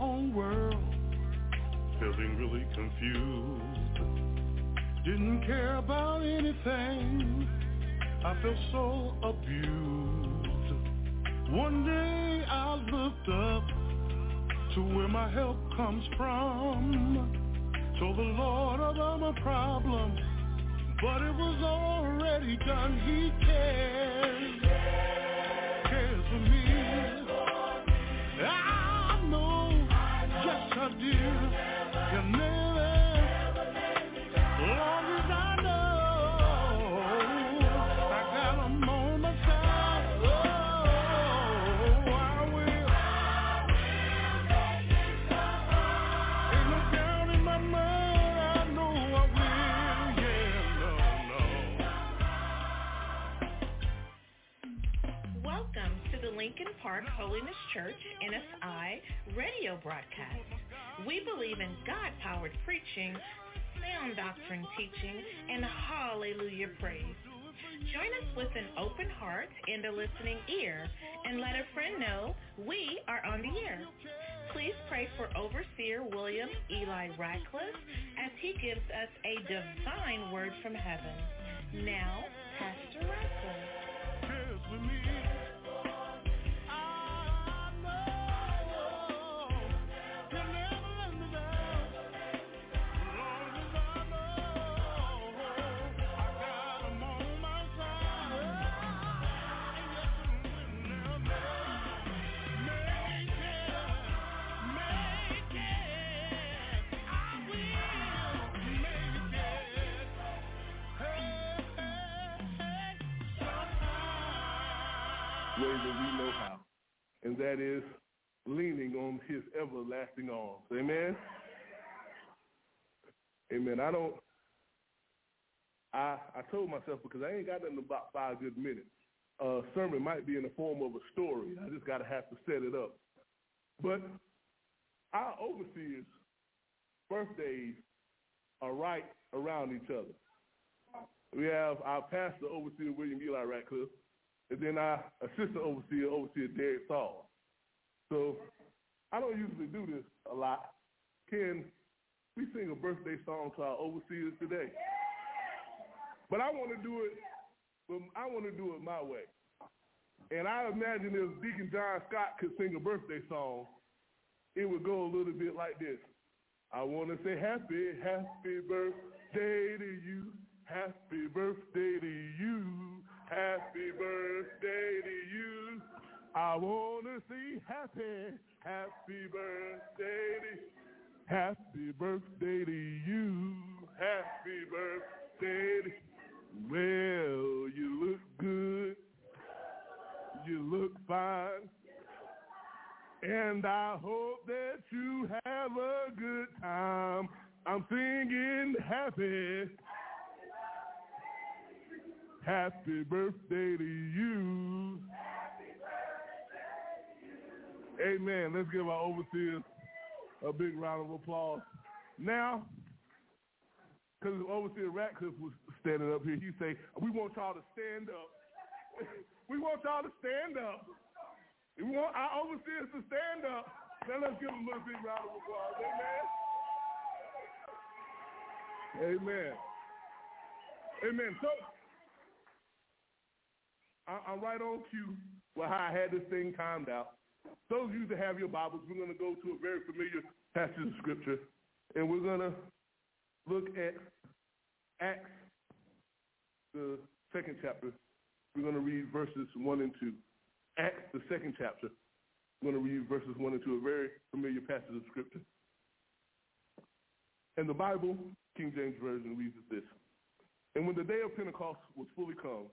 Own world, feeling really confused. Didn't care about anything. I felt so abused. One day I looked up to where my help comes from. Told the Lord about my problem, but it was already done. He cares, cares for me. Now, told myself because I ain't got nothing about five good minutes. Uh, sermon might be in the form of a story. I just got to have to set it up. But our overseers' birthdays are right around each other. We have our pastor, overseer William Eli Ratcliff, and then our assistant overseer, overseer Derek Saul. So I don't usually do this a lot. Can we sing a birthday song to our overseers today? But I want to do it. But I want to do it my way. And I imagine if Deacon John Scott could sing a birthday song, it would go a little bit like this. I want to say happy, happy birthday to you. Happy birthday to you. Happy birthday to you. I want to say happy, happy birthday to you. Happy birthday to you. Happy birthday to Well, you look good. You look fine. And I hope that you have a good time. I'm singing happy. Happy birthday to you. Amen. Let's give our overseers a big round of applause. Now, because Overseer Ratcliff was standing up here, he say, we want y'all to stand up. we want y'all to stand up. We want our overseers to stand up. Now let's give them a big round of applause. Amen. Amen. Amen. So, I, I'm right on cue with how I had this thing timed out. Those of you that have your Bibles, we're going to go to a very familiar passage of Scripture, and we're going to look at Acts, the second chapter. We're going to read verses 1 and 2. Acts, the second chapter. We're going to read verses 1 and 2, a very familiar passage of Scripture. And the Bible, King James Version, reads this. And when the day of Pentecost was fully come,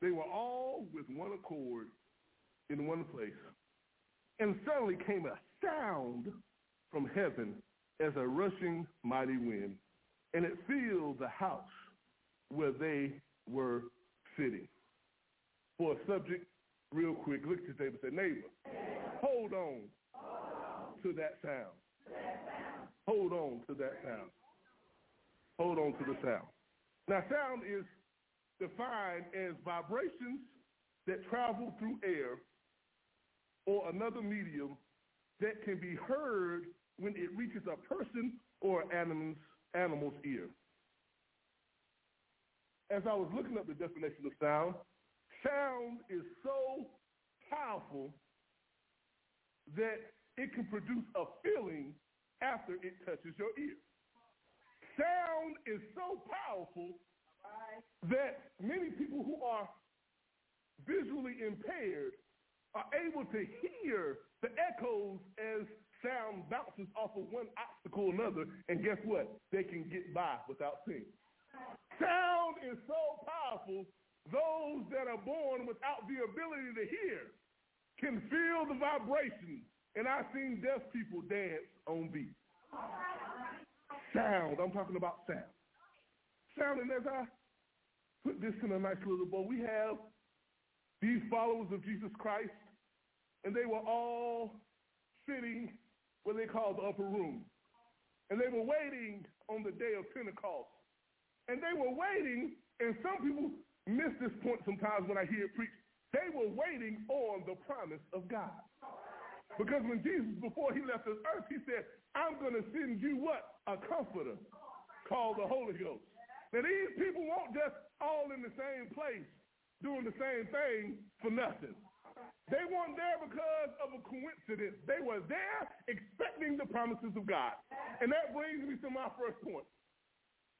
they were all with one accord in one place. And suddenly came a sound from heaven as a rushing mighty wind, and it filled the house where they were sitting. For a subject, real quick, look at your neighbor and say, neighbor, hold on to that sound. Hold on to that sound. Hold on to the sound. Now, sound is defined as vibrations that travel through air or another medium that can be heard when it reaches a person or animal's, animal's ear. As I was looking up the definition of sound, sound is so powerful that it can produce a feeling after it touches your ear. Sound is so powerful that many people who are visually impaired are able to hear the echoes as sound bounces off of one obstacle another, and guess what? They can get by without seeing. Sound is so powerful, those that are born without the ability to hear can feel the vibration. And I've seen deaf people dance on beat. Sound, I'm talking about sound. Sound, and as I put this in a nice little bow, we have these followers of Jesus Christ, and they were all sitting what they call the upper room. And they were waiting on the day of Pentecost. And they were waiting, and some people miss this point sometimes when I hear it preached. They were waiting on the promise of God. Because when Jesus, before he left this earth, he said, I'm going to send you what? A comforter called the Holy Ghost. Now these people weren't just all in the same place doing the same thing for nothing. They weren't there because of a coincidence. They were there expecting the promises of God. And that brings me to my first point.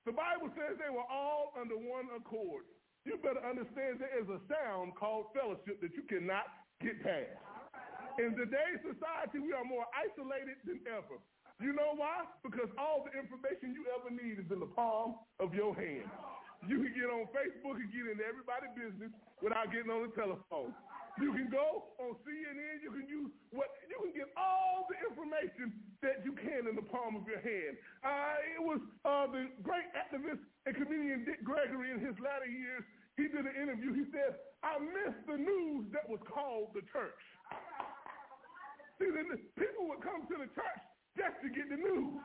The Bible says they were all under one accord. You better understand there is a sound called fellowship that you cannot get past. In today's society, we are more isolated than ever. You know why? Because all the information you ever need is in the palm of your hand. You can get on Facebook and get into everybody's business without getting on the telephone. You can go on CNN. You can use what you can get all the information that you can in the palm of your hand. Uh, it was uh, the great activist and comedian Dick Gregory in his latter years. He did an interview. He said, "I miss the news that was called the church." See, then people would come to the church just to get the news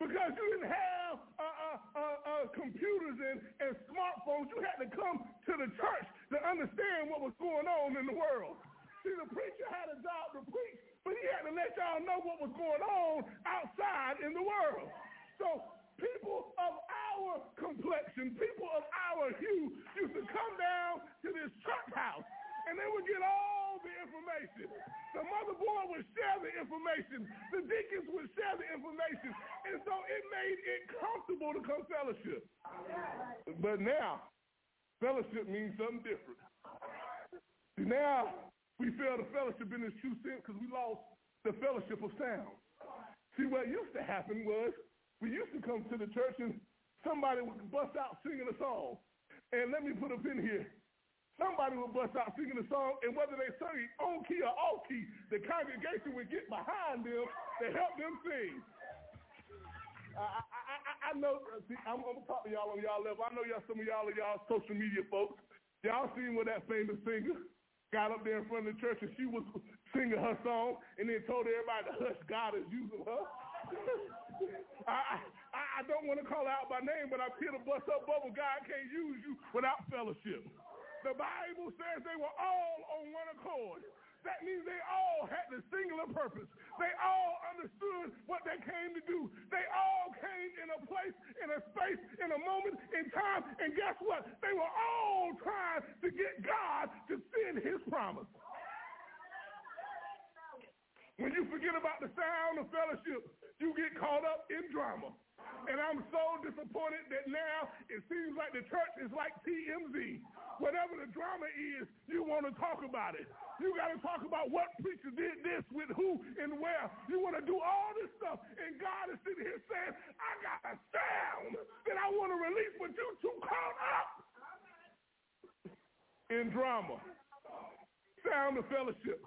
because you didn't have uh, uh, uh, computers and, and smartphones. You had to come to the church to understand what was going on in the world. See, the preacher had a job to preach, but he had to let y'all know what was going on outside in the world. So people of our complexion, people of our hue used to come down to this church house and they would get all the information. The motherboard would share the information. The deacons would share the information. And so it made it comfortable to come fellowship. But now, fellowship means something different. Now, we fail the fellowship in its true sense because we lost the fellowship of sound. See, what used to happen was we used to come to the church and somebody would bust out singing a song. And let me put a pin here. Somebody would bust out singing a song, and whether they sang it on key or off key, the congregation would get behind them to help them sing. I, I, I, I know. Uh, see, I'm, I'm gonna talk to y'all on y'all level. I know y'all. Some of y'all are y'all social media folks. Y'all seen where that famous singer got up there in front of the church and she was singing her song, and then told everybody to hush. God is using her. I, I, I don't want to call out by name, but I'm here to bust up bubble. God can't use you without fellowship. The Bible says they were all on one accord. That means they all had the singular purpose. They all understood what they came to do. They all came in a place, in a space, in a moment, in time. And guess what? They were all trying to get God to send his promise. When you forget about the sound of fellowship, you get caught up in drama. And I'm so disappointed that now it seems like the church is like TMZ. Whatever the drama is, you want to talk about it. You got to talk about what preacher did this with who and where. You want to do all this stuff. And God is sitting here saying, I got a sound that I want to release, but you too caught up in drama. Sound of fellowship.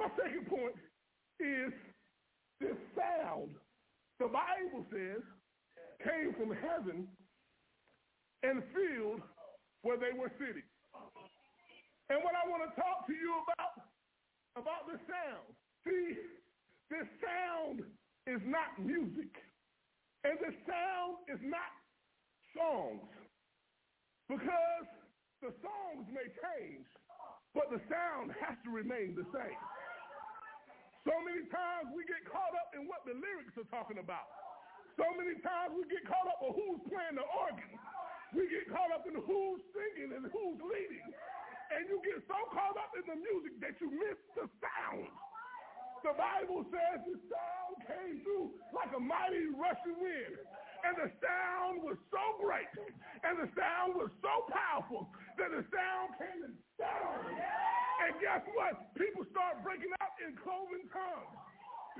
My second point is this sound the Bible says, came from heaven and filled where they were sitting. And what I want to talk to you about, about the sound. See, this sound is not music. And the sound is not songs. Because the songs may change, but the sound has to remain the same. So many times we get caught up in what the lyrics are talking about. So many times we get caught up with who's playing the organ. We get caught up in who's singing and who's leading. And you get so caught up in the music that you miss the sound. The Bible says the sound came through like a mighty rushing wind. And the sound was so great. And the sound was so powerful that the sound came and down. And guess what? People start breaking out in cloven tongues.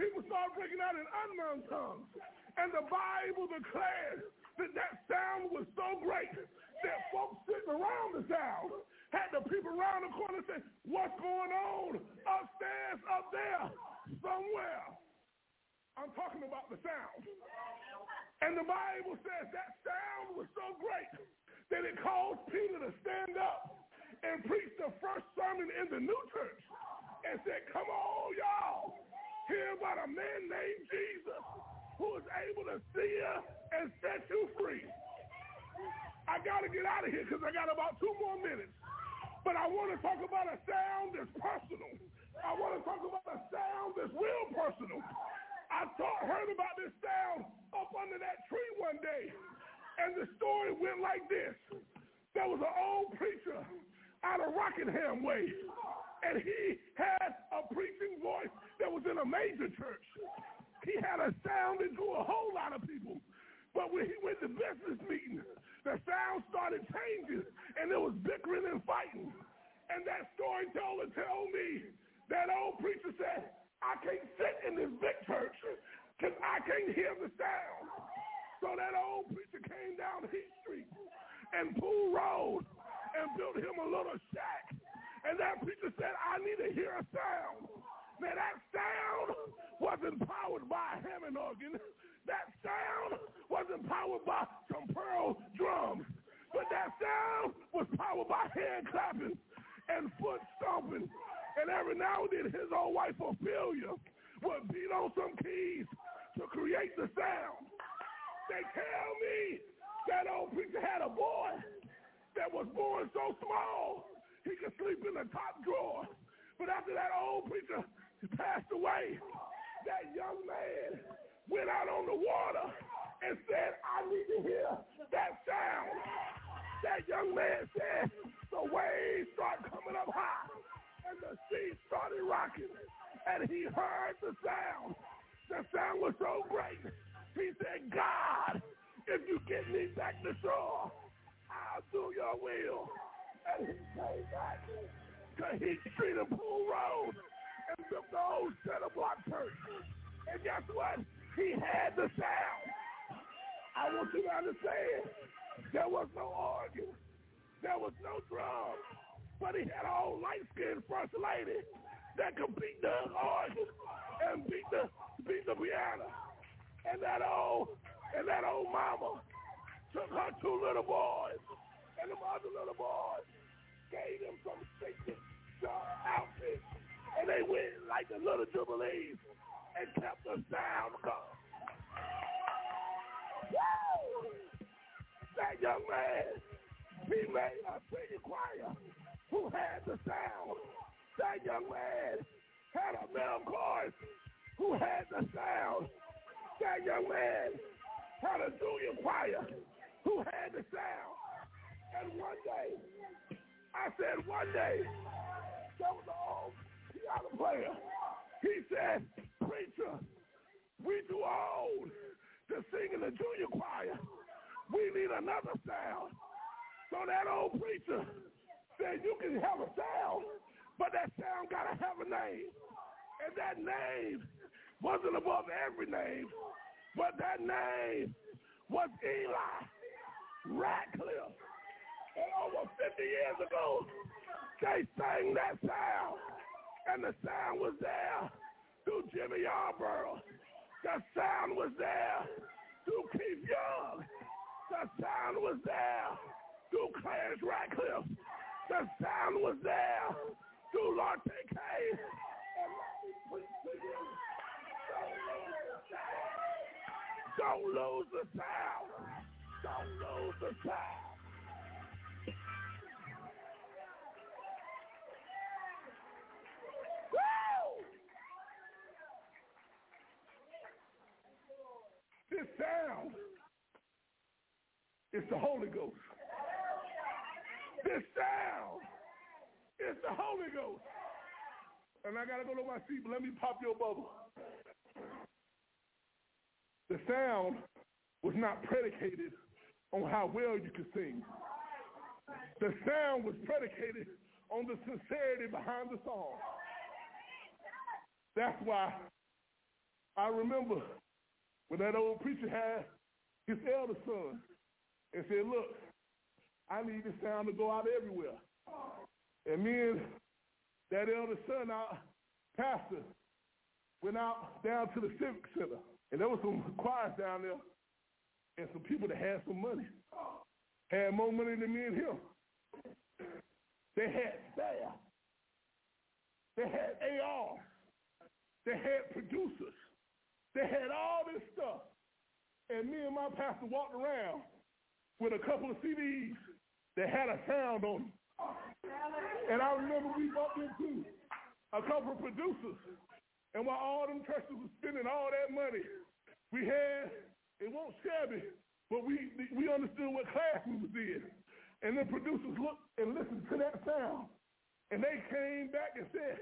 People start breaking out in unknown tongues. And the Bible declares that that sound was so great that folks sitting around the sound had the people around the corner say, what's going on upstairs, up there? somewhere. I'm talking about the sound. And the Bible says that sound was so great that it caused Peter to stand up and preach the first sermon in the new church and said, come on, y'all. Hear about a man named Jesus who is able to see you and set you free. I got to get out of here because I got about two more minutes. But I want to talk about a sound that's personal. I want to talk about a sound that's real personal. I thought, heard about this sound up under that tree one day, and the story went like this. There was an old preacher out of Rockingham Way, and he had a preaching voice that was in a major church. He had a sound that drew a whole lot of people. But when he went to business meeting, the sound started changing, and there was bickering and fighting. And that storyteller told me that old preacher said, I can't sit in this big church because I can't hear the sound. So that old preacher came down Heath Street and Poole Road and built him a little shack. And that preacher said, I need to hear a sound. Now that sound wasn't powered by a Hammond organ. That sound wasn't powered by some pearl drums. But that sound was powered by hand clapping and foot stomping and every now and then his old wife Ophelia would beat on some keys to create the sound. They tell me that old preacher had a boy that was born so small he could sleep in the top drawer. But after that old preacher passed away, that young man went out on the water and said, I need to hear that sound. That young man said, the waves start coming up high and the sea started rocking, and he heard the sound. The sound was so great. He said, God, if you get me back to shore, I'll do your will. And he came back to Heath Street and Poole Road and built the old center block church. And guess what? He had the sound. I want you to understand, there was no organ. There was no drums but he had a old light-skinned first lady that could beat the organ and beat the beat the piano. And that old and that old mama took her two little boys, and the other little boys gave them some sacred uh, outfits, and they went like the little jubilees and kept the sound going. Woo! That young man, he made a singing choir who had the sound. That young man had a male voice who had the sound. That young man had a junior choir who had the sound. And one day, I said one day, there was an old piano player. He said, preacher, we too old to sing in the junior choir. We need another sound. So that old preacher said you can have a sound, but that sound got to have a name. And that name wasn't above every name, but that name was Eli Ratcliff. And over 50 years ago, they sang that sound. And the sound was there through Jimmy Yarborough. The sound was there through Keith Young. The sound was there through Clarence Ratcliff. The sound was there. Do Lord take aim and let me preach to you. Don't lose the sound. Don't lose the sound. This sound is the Holy Ghost. This sound is the Holy Ghost. And I gotta go to my seat, but let me pop your bubble. The sound was not predicated on how well you could sing. The sound was predicated on the sincerity behind the song. That's why I remember when that old preacher had his elder son and said, look, I need this sound to go out everywhere. And me and that elder son, our pastor, went out down to the Civic Center. And there was some choirs down there and some people that had some money. Had more money than me and him. They had staff. They had AR. They had producers. They had all this stuff. And me and my pastor walked around with a couple of CDs that had a sound on them. And I remember we bumped into a couple of producers. And while all them churches were spending all that money, we had, it won't shabby, but we we understood what class we was in. And the producers looked and listened to that sound. And they came back and said,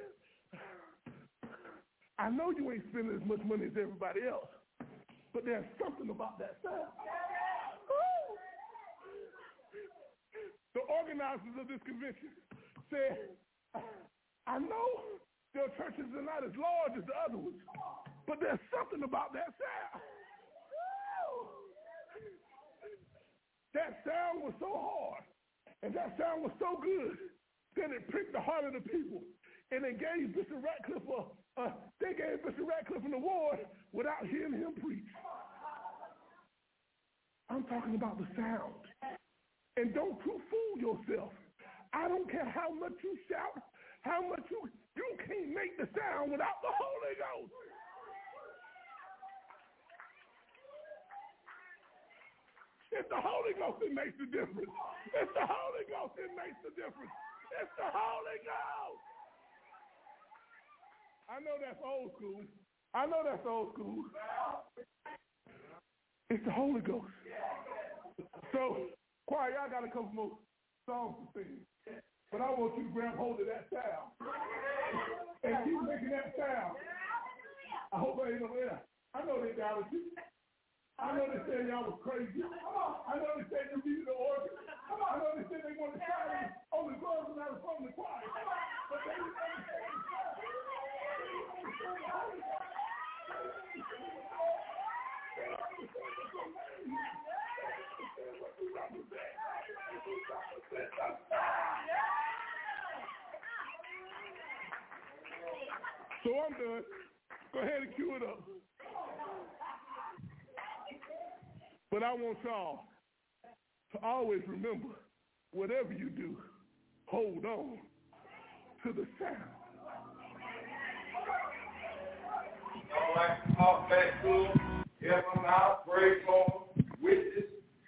I know you ain't spending as much money as everybody else, but there's something about that sound. The organizers of this convention said, I know their churches are not as large as the other ones, but there's something about that sound. That sound was so hard, and that sound was so good that it pricked the heart of the people. And they gave Bishop Ratcliff a, uh, they gave Bishop Ratcliff an award without hearing him preach. I'm talking about the sound. And don't you fool yourself. I don't care how much you shout, how much you you can't make the sound without the Holy Ghost. It's the Holy Ghost that makes the difference. It's the Holy Ghost that makes the difference. It's the Holy Ghost. I know that's old school. I know that's old school. It's the Holy Ghost. So, choir, y'all got a couple more songs to sing. But I want you to grab hold of that sound. And keep making that sound. I hope I ain't no there. I know they doubted you. I know they said y'all was crazy. I know they said you needed an organ. Come on. I know they said they wanted to sign on the drums and I was from the choir. But they didn't understand. So I'm done. Go ahead and cue it up. But I want y'all to always remember, whatever you do, hold on to the sound. All right, talk back to him, help him out, for him, witness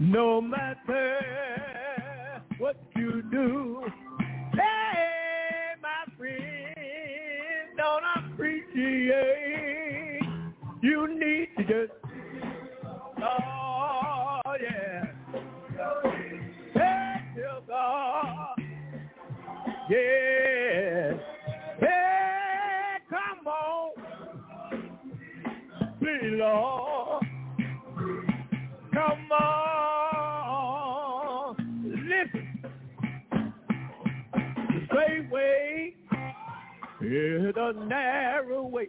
no matter what you do, hey, my friend, don't appreciate. You need to just, oh yeah. Hey, dear God. Yeah. Hey, come on. Please, Lord. Is the narrow way.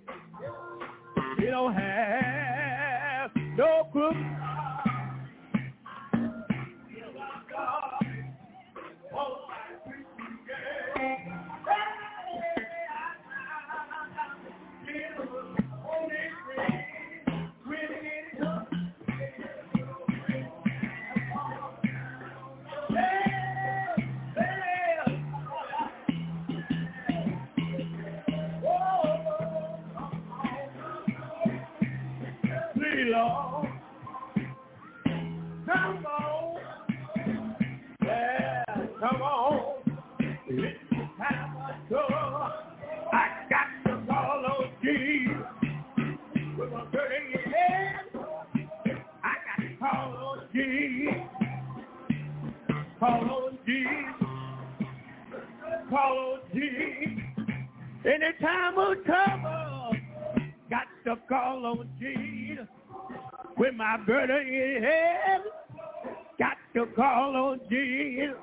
You don't have no crook. On Jesus. When my brother is heavy, got to call on Jesus.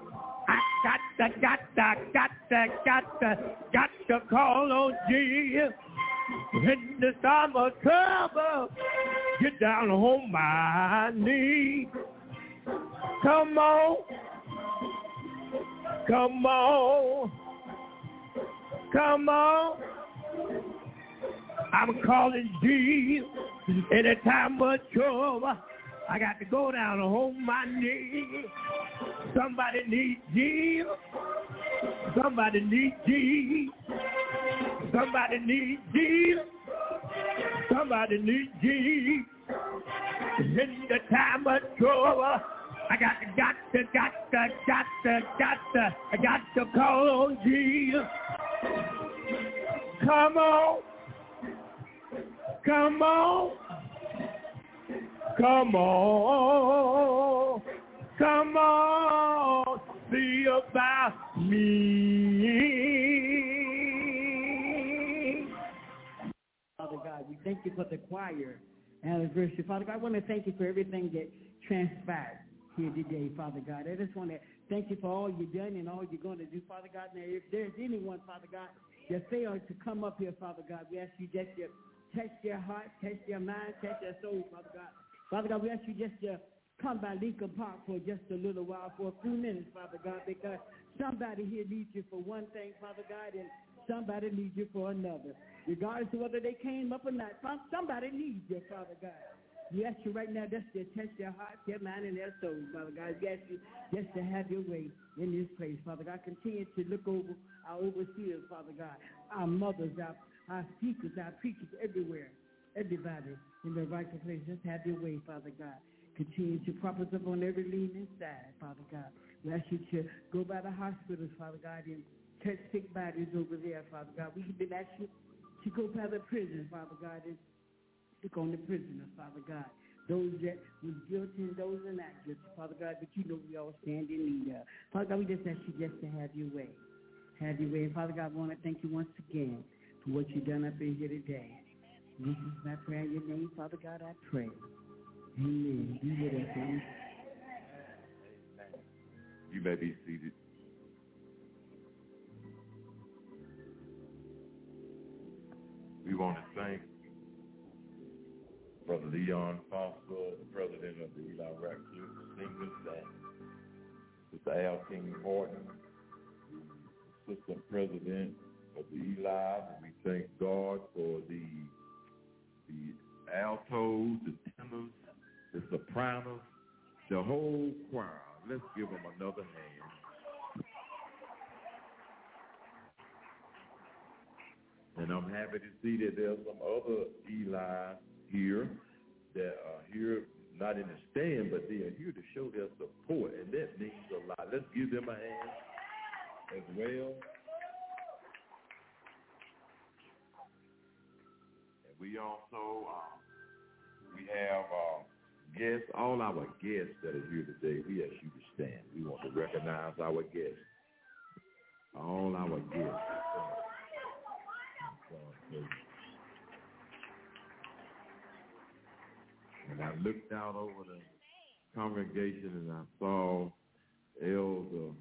I got to, got to, got to, got to, got to call on Jesus. When the time of trouble, get down on my knees. Come on. Come on. Come on. I'm calling Jesus in a time of trouble. I got to go down and hold my knees. Somebody needs Jesus. Somebody needs Jesus. Somebody needs Jesus. Somebody needs Jesus. In the time of trouble, I got to, got to, got to, got to, got to, I got to call on Jesus. Come on. Come on. Come on. Come on. See about me. Father God, we thank you for the choir anniversary. Father God, I want to thank you for everything that transpired here today, Father God. I just want to thank you for all you've done and all you're going to do, Father God. Now, if there's anyone, Father God, that failed to come up here, Father God, we ask you just to touch their heart, touch their mind, touch their soul, Father God. Father God, we ask you just to come by Lincoln Park for just a little while, for a few minutes, Father God, because somebody here needs you for one thing, Father God, and somebody needs you for another. Regardless of whether they came up or not, somebody needs you, Father God. We ask you right now just to touch their heart, their mind, and their soul, Father God. We ask you just to have your way in this place, Father God. Continue to look over our overseers, Father God, our mothers, our, our speakers, our preachers everywhere, everybody in the rightful place. Just have your way, Father God. Continue to prop us up on every leaning side, Father God. We ask you to go by the hospitals, Father God, and touch sick bodies over there, Father God. We been asking you to go by the prisons, Father God, and look on the prisoners, Father God. Those that was guilty and those that not guilty, Father God, but you know we all stand in need of. Father God, we just ask you just to have your way. Have your way. And Father God, I want to thank you once again for what you've done up in here today. This is my prayer in your name, Father God, I pray. Amen. Be with us, amen. You may be seated. We want to thank Brother Leon Foster, the president of the Eli Ratcliff Singers, and Sister Al King Horton, assistant president of the Eli. And we thank God for the the altos, the tenors, the sopranos, the whole choir. Let's give them another hand. And I'm happy to see that there's some other Eli here that are here not in the stand, but they are here to show their support, and that means a lot. Let's give them a hand as well. We also uh, we have uh, guests, all our guests that are here today. We ask you to stand. We want to recognize our guests, all our guests. And I looked out over the congregation and I saw Elder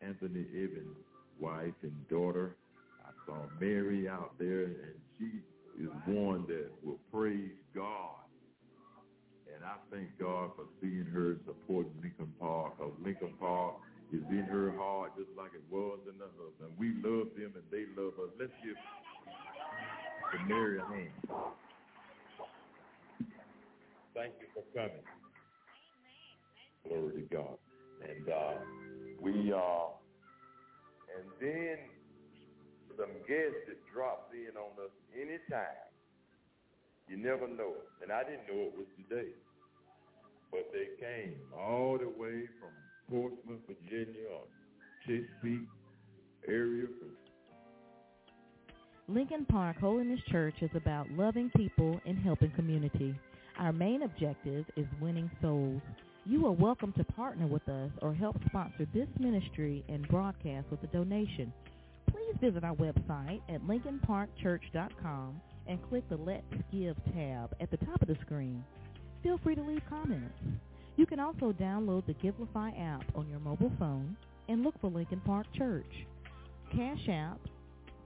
Anthony Evans' wife and daughter. I saw Mary out there, and she is one that will praise God. And I thank God for seeing her supporting Lincoln Park, because Lincoln Park is in her heart just like it was in the husband. We love them and they love us. Let's give to Mary a. Thank you for coming. Glory to God. And uh, we uh, and then some guests that drops in on us anytime. You never know. And I didn't know it was today. But they came all the way from Portsmouth, Virginia, or Chesapeake area Lincoln Park Holiness Church is about loving people and helping community. Our main objective is winning souls. You are welcome to partner with us or help sponsor this ministry and broadcast with a donation. Please visit our website at lincolnparkchurch.com and click the Let's Give tab at the top of the screen. Feel free to leave comments. You can also download the Givelify app on your mobile phone and look for Lincoln Park Church. Cash App,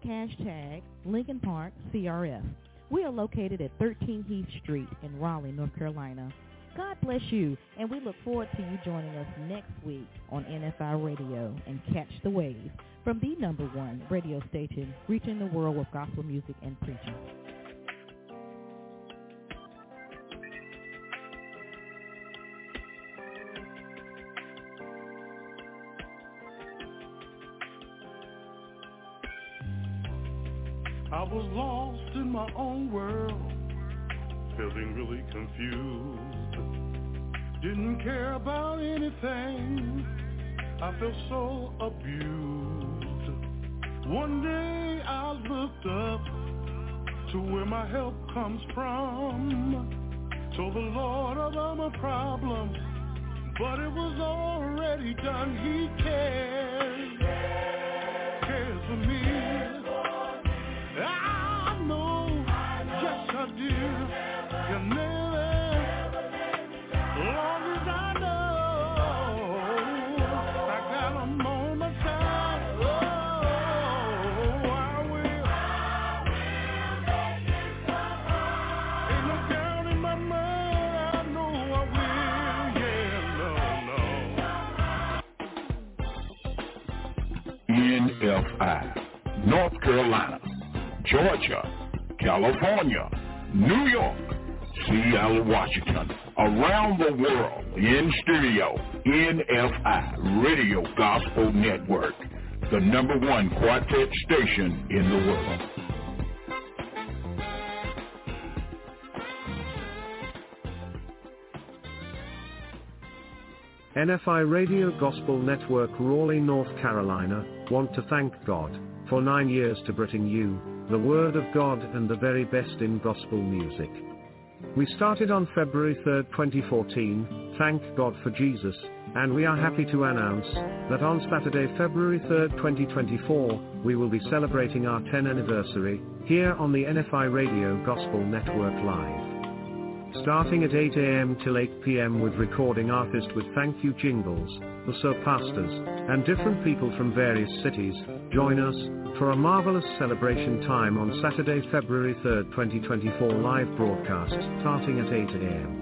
hashtag Lincoln Park CRF. We are located at 13 Heath Street in Raleigh, North Carolina. God bless you, and we look forward to you joining us next week on NFI Radio and Catch the Wave from the number one radio station reaching the world with gospel music and preaching. I was lost in my own world, feeling really confused. Didn't care about anything. I felt so abused. One day I looked up to where my help comes from. Told the Lord about my problem, but it was already done. He cares, cares for me. I NFI, North Carolina, Georgia, California, New York, Seattle, Washington, around the world, in studio, NFI, Radio Gospel Network, the number one quartet station in the world. NFI Radio Gospel Network Raleigh, North Carolina, want to thank God for nine years to bring you the Word of God and the very best in gospel music. We started on February 3, 2014, thank God for Jesus, and we are happy to announce that on Saturday, February 3, 2024, we will be celebrating our 10th anniversary here on the NFI Radio Gospel Network Live starting at 8 a.m. till 8 p.m. with recording artist with thank you jingles, also pastors, and different people from various cities. Join us for a marvelous celebration time on Saturday, February 3, 2024 live broadcast starting at 8 a.m.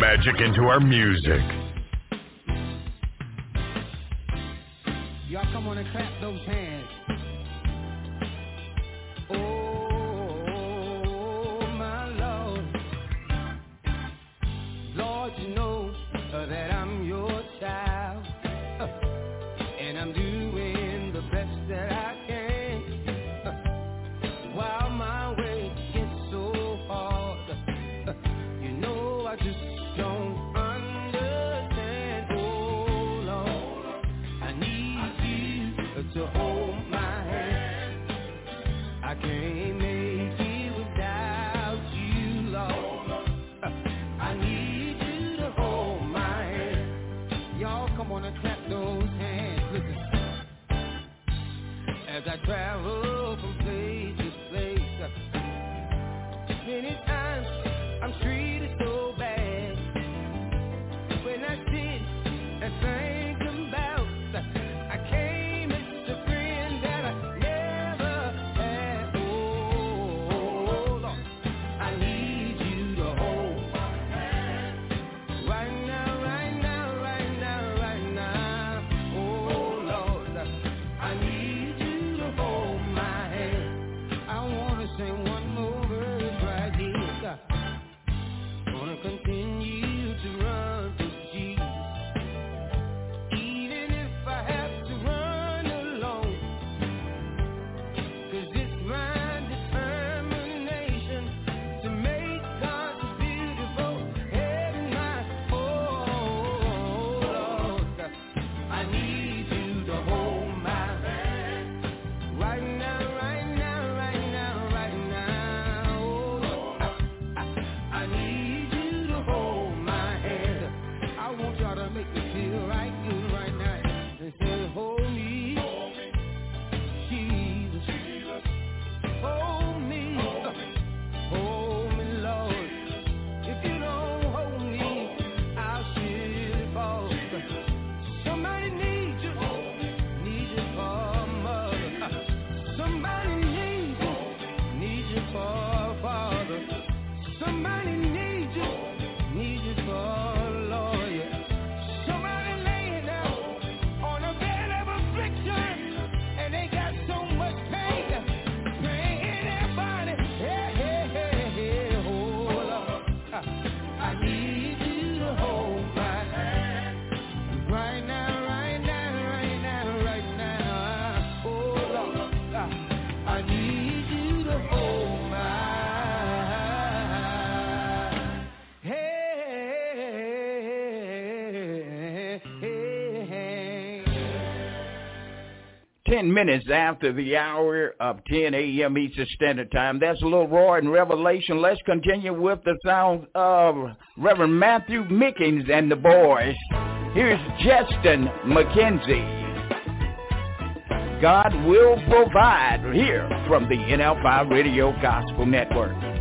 magic into our music. 10 minutes after the hour of 10 a.m. Eastern Standard Time. That's a Little roar in Revelation. Let's continue with the sounds of Reverend Matthew Mickens and the boys. Here's Justin McKenzie. God will provide here from the NFI Radio Gospel Network.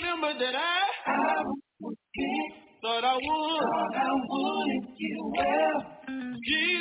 remember that I, I thought I would. Thought I would if you will. Jesus.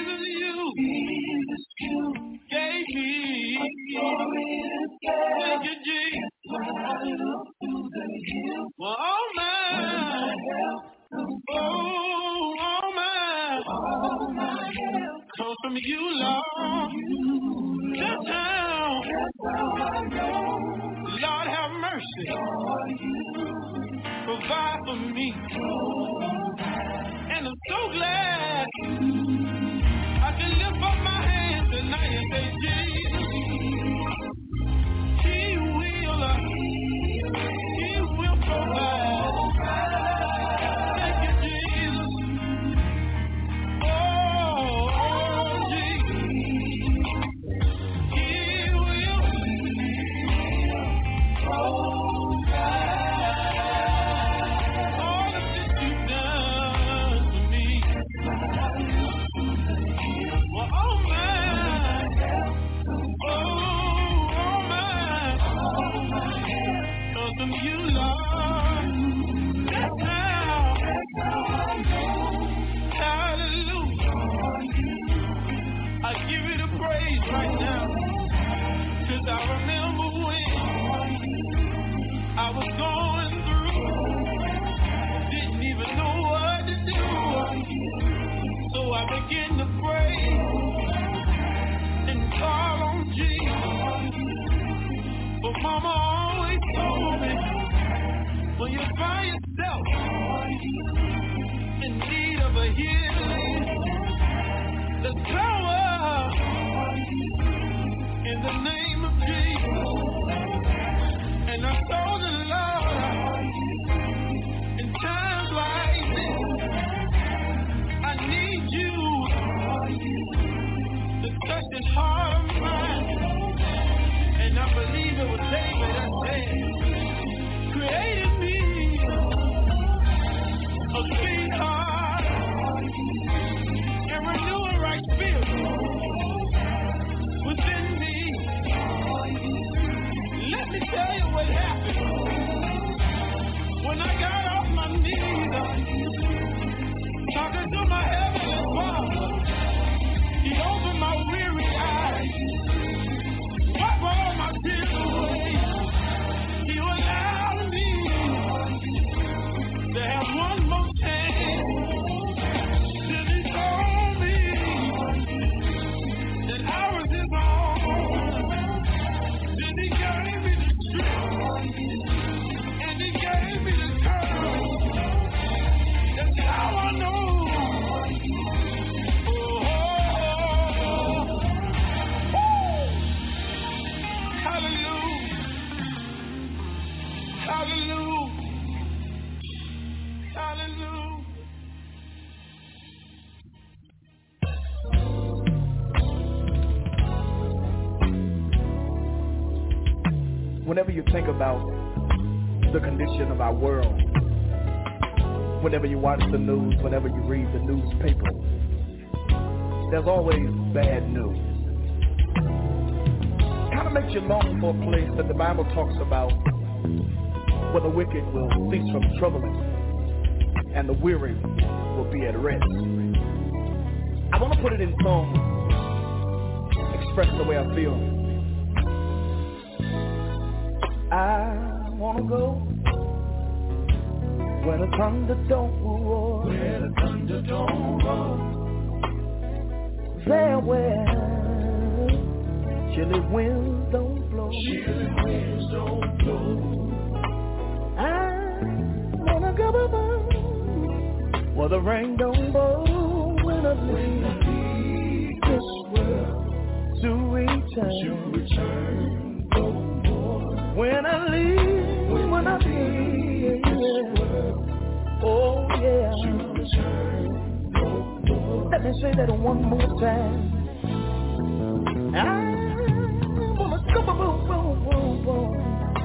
think about the condition of our world. Whenever you watch the news, whenever you read the newspaper, there's always bad news. Kind of makes you long for a place that the Bible talks about where the wicked will cease from troubling and the weary will be at rest. I want to put it in song, express the way I feel. I wanna go where the thunder don't roar. Where the thunder don't roar. There where chilly winds don't blow. Chilly winds don't blow. I wanna go where the rain don't blow. When I leave this world to return. To return. When I leave, when, when I leave, yeah. oh yeah. Let me say that one more time.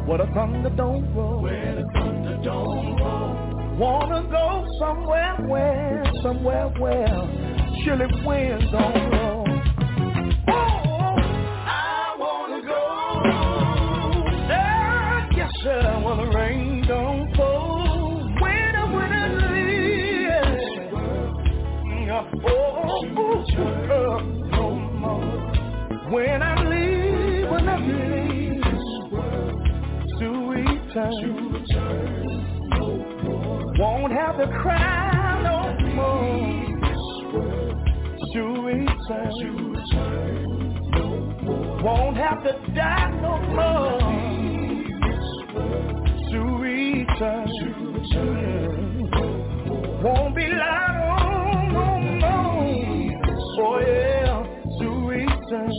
What a thunder don't roll. Where the thunder don't roll. Wanna go somewhere where, somewhere where, chilly winds don't blow. Oh, Where the rain don't fall. Winter, winter, leaves. Oh, oh, no more. When I leave, when I leave, to return. Won't have to cry no more. To return. Won't have to die no more. Return. Won't be on no more. Oh yeah, to return.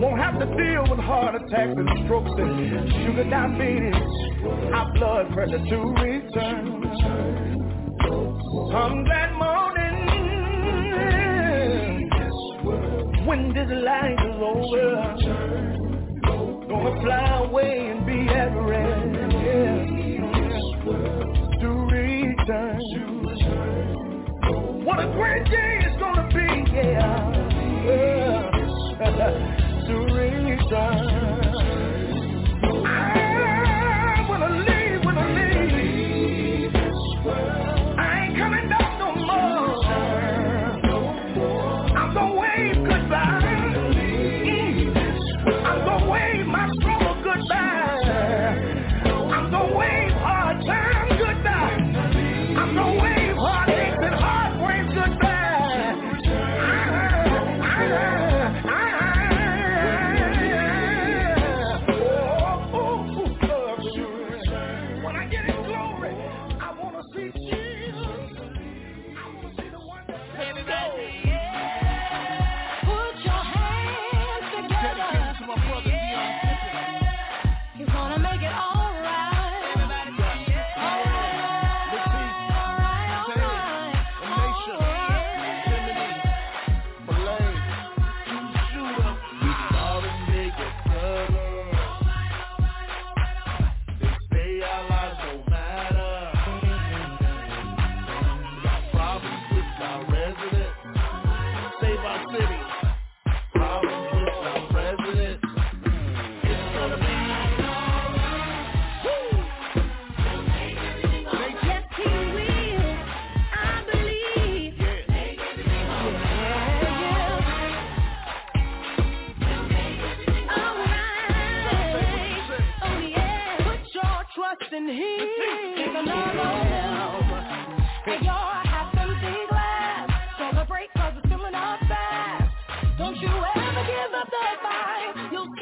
Won't have to deal with heart attacks and strokes and sugar diabetes, high blood pressure to return. Come that morning, when this life is over, gonna fly away great day it's gonna be, yeah. yeah. Uh, to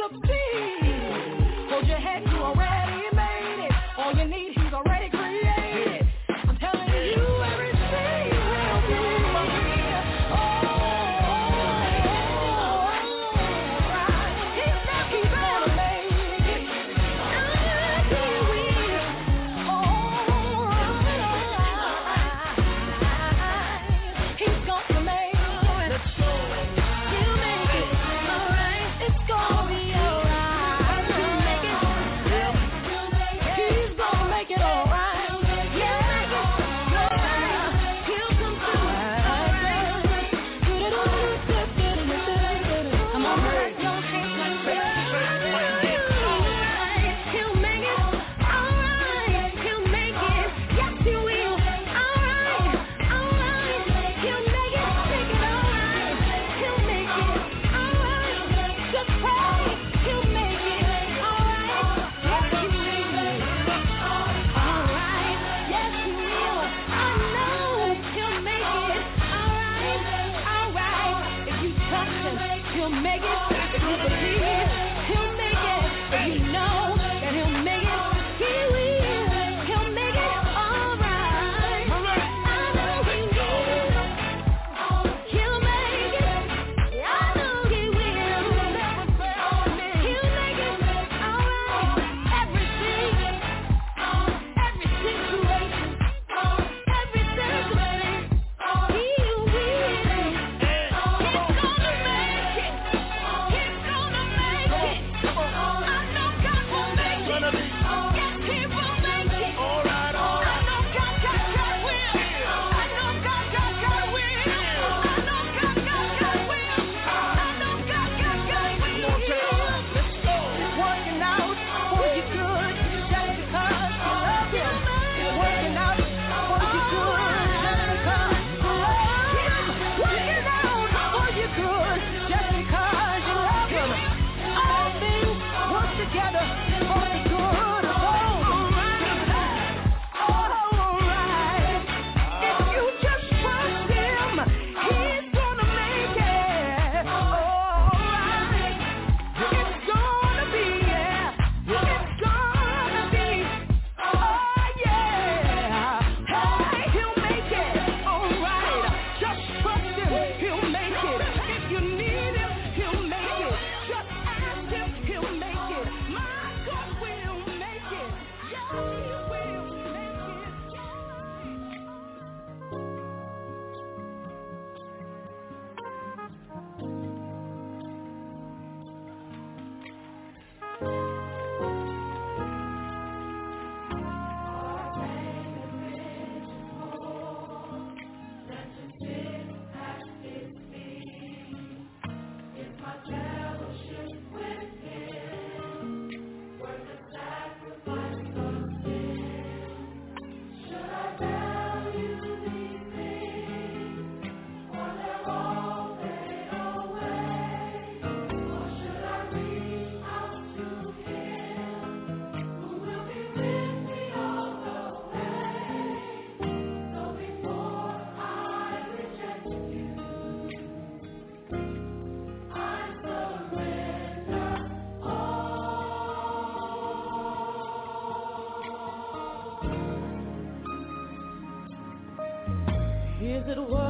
up. Hold your head, you already made it. All you need it worth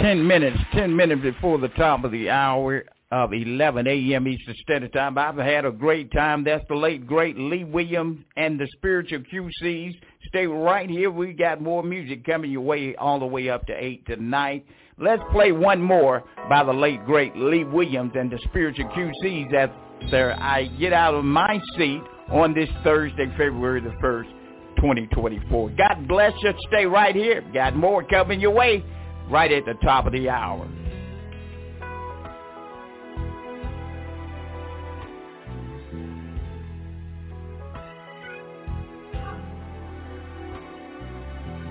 10 minutes, 10 minutes before the top of the hour of 11 a.m. Eastern Standard Time. I've had a great time. That's the late, great Lee Williams and the Spiritual QCs. Stay right here. We got more music coming your way all the way up to 8 tonight. Let's play one more by the late, great Lee Williams and the Spiritual QCs after I get out of my seat on this Thursday, February the 1st, 2024. God bless you. Stay right here. Got more coming your way right at the top of the hour.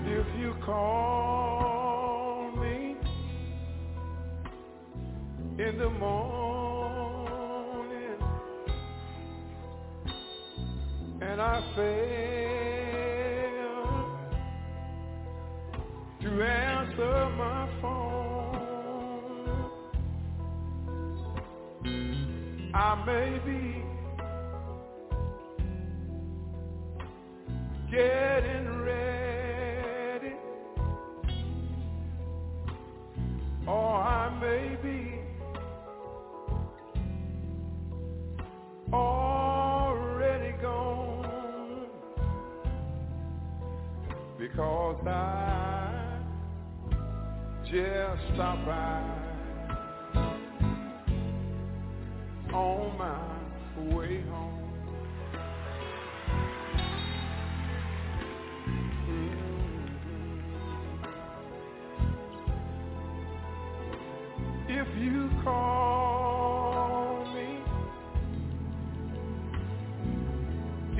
If you call me in the morning and I fail to answer my phone, I may be getting ready, or I may be already gone because I just stop by on my way home. Mm-hmm. If you call me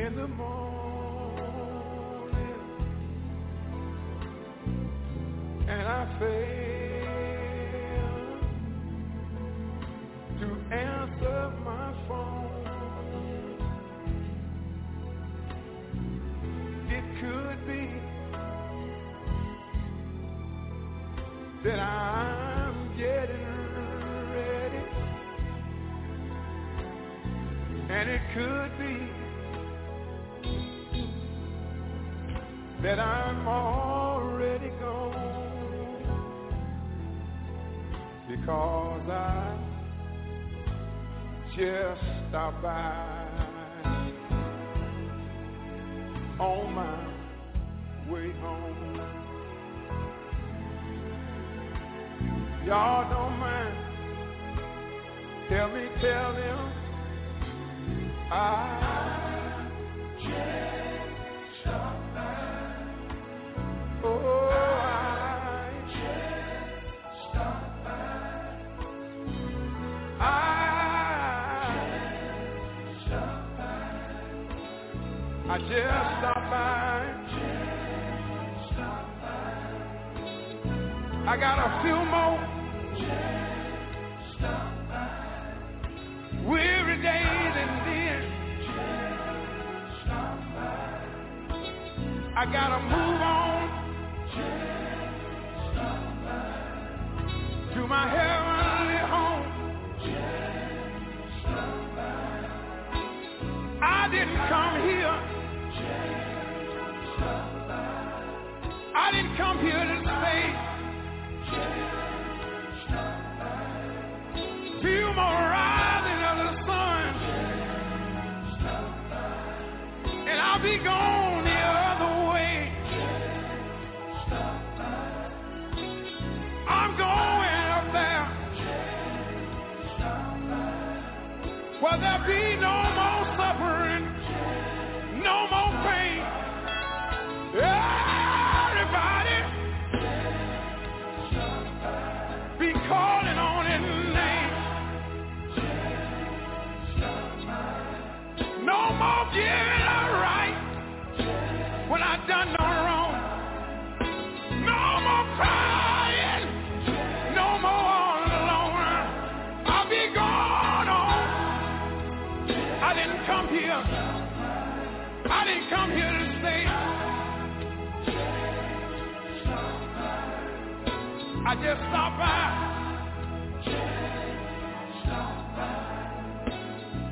in the morning and I fail that I'm getting ready. And it could be that I'm already gone because I just stopped by on my way home. Y'all don't mind. Tell me, tell them I just stopped by. Oh, I just stopped by. I just stopped by. I just stopped by. I got a few more weary days and then I gotta move on to my heavenly home. I didn't come here. I didn't come here I just stopped by. Just stopped by.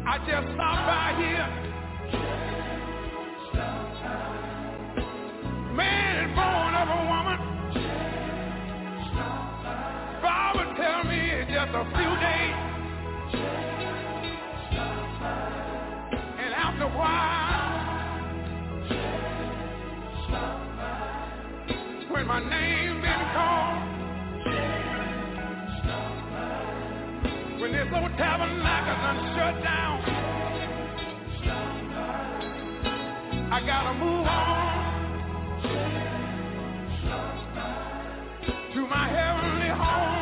I just stopped by here. Man is born of a woman. Bible tell me it's just a few days. And after a while, when my name been called, done shut down, I gotta move on to my heavenly home.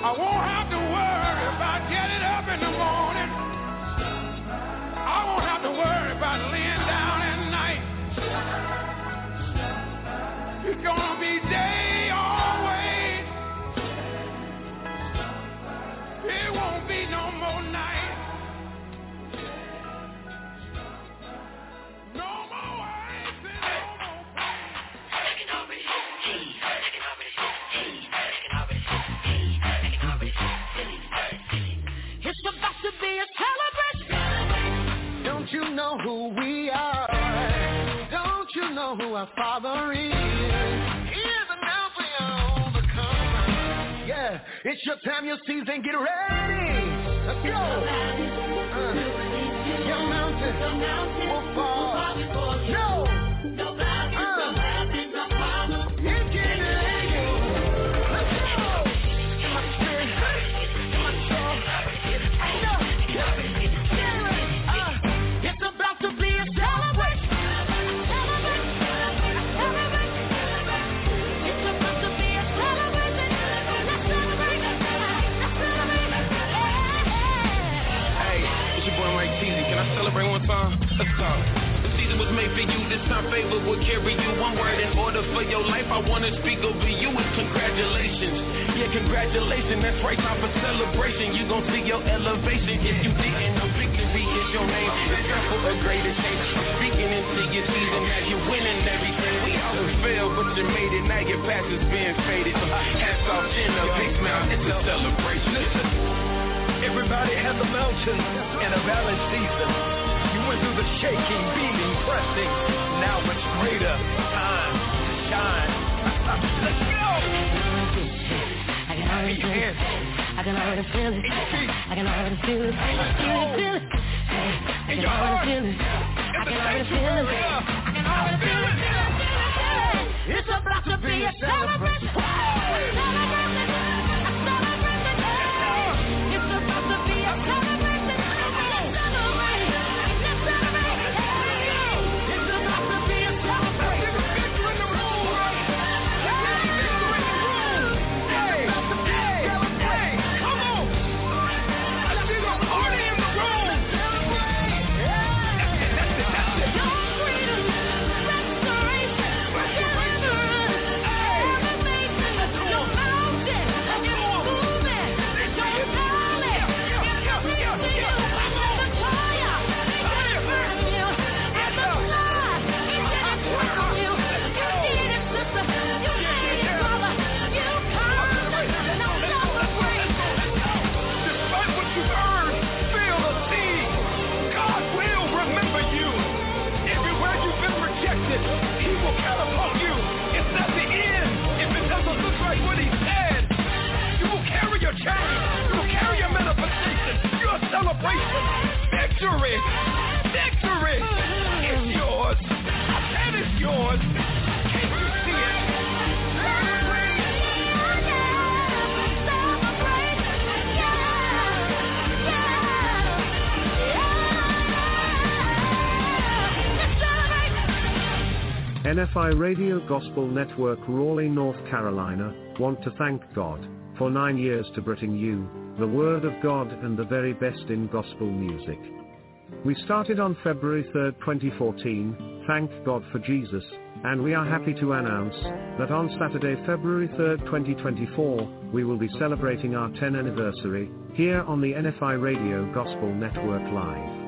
I won't have to worry about getting up in the morning. I won't have to worry about laying down at night. Gonna know who we are? Don't you know who our Father is? Even now we are overcome. Yeah, it's your time, your season, get ready. Let's go. Uh, your mountain will fall. No. Time? The season was made for you. This time favor will carry you. One word in order for your life. I want to speak over you. It's congratulations. Yeah, congratulations. That's right. Time for celebration. You gon' see your elevation. If you didn't know victory is your name, it's time for a greater change. I'm speaking into your season as you're winning everything. We always fail. Faded patches being faded. Hats off, chin up, big mouth. It's a celebration. Everybody has a mountain and a valley season. Through the shaking, beating, pressing. Now it's greater time to shine. Let's go. I can already feel it. I can already feel it. I can already feel it. Feel it, feel it. I can already feel it. I can already feel it. I can already feel it. It's about to be a. Celebration. Celebration. Victory. Victory is yours. It's yours. NFI Radio Gospel Network Raleigh, North Carolina, want to thank God for nine years to bring you the Word of God and the very best in gospel music. We started on February 3, 2014, thank God for Jesus, and we are happy to announce that on Saturday, February 3, 2024, we will be celebrating our 10th anniversary here on the NFI Radio Gospel Network Live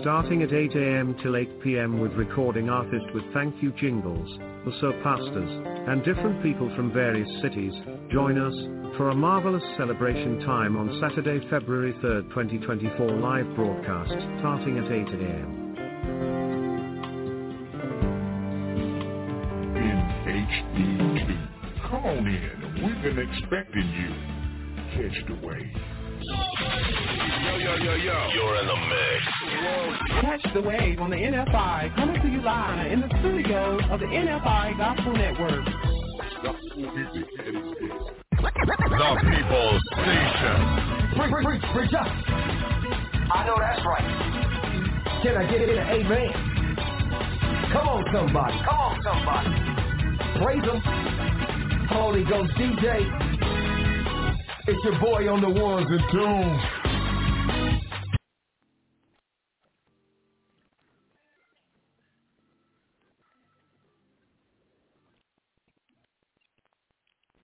starting at 8 a.m. till 8 p.m. with recording artists with thank you jingles, also pastors, and different people from various cities. Join us for a marvelous celebration time on Saturday, February 3rd, 2024 live broadcast starting at 8 a.m. in HD2. Come on in. We've been expecting you. Catch the wave. Yo, yo, yo, yo. You're in the mix. Catch the wave on the NFI, coming to you live in the studios of the NFI Gospel Network. The People's Station. Preach, preach, preach up. I know that's right. Can I get it in an amen? Come on, somebody. Come on, somebody. Praise him. Holy Ghost DJ. It's your boy on the ones and twos.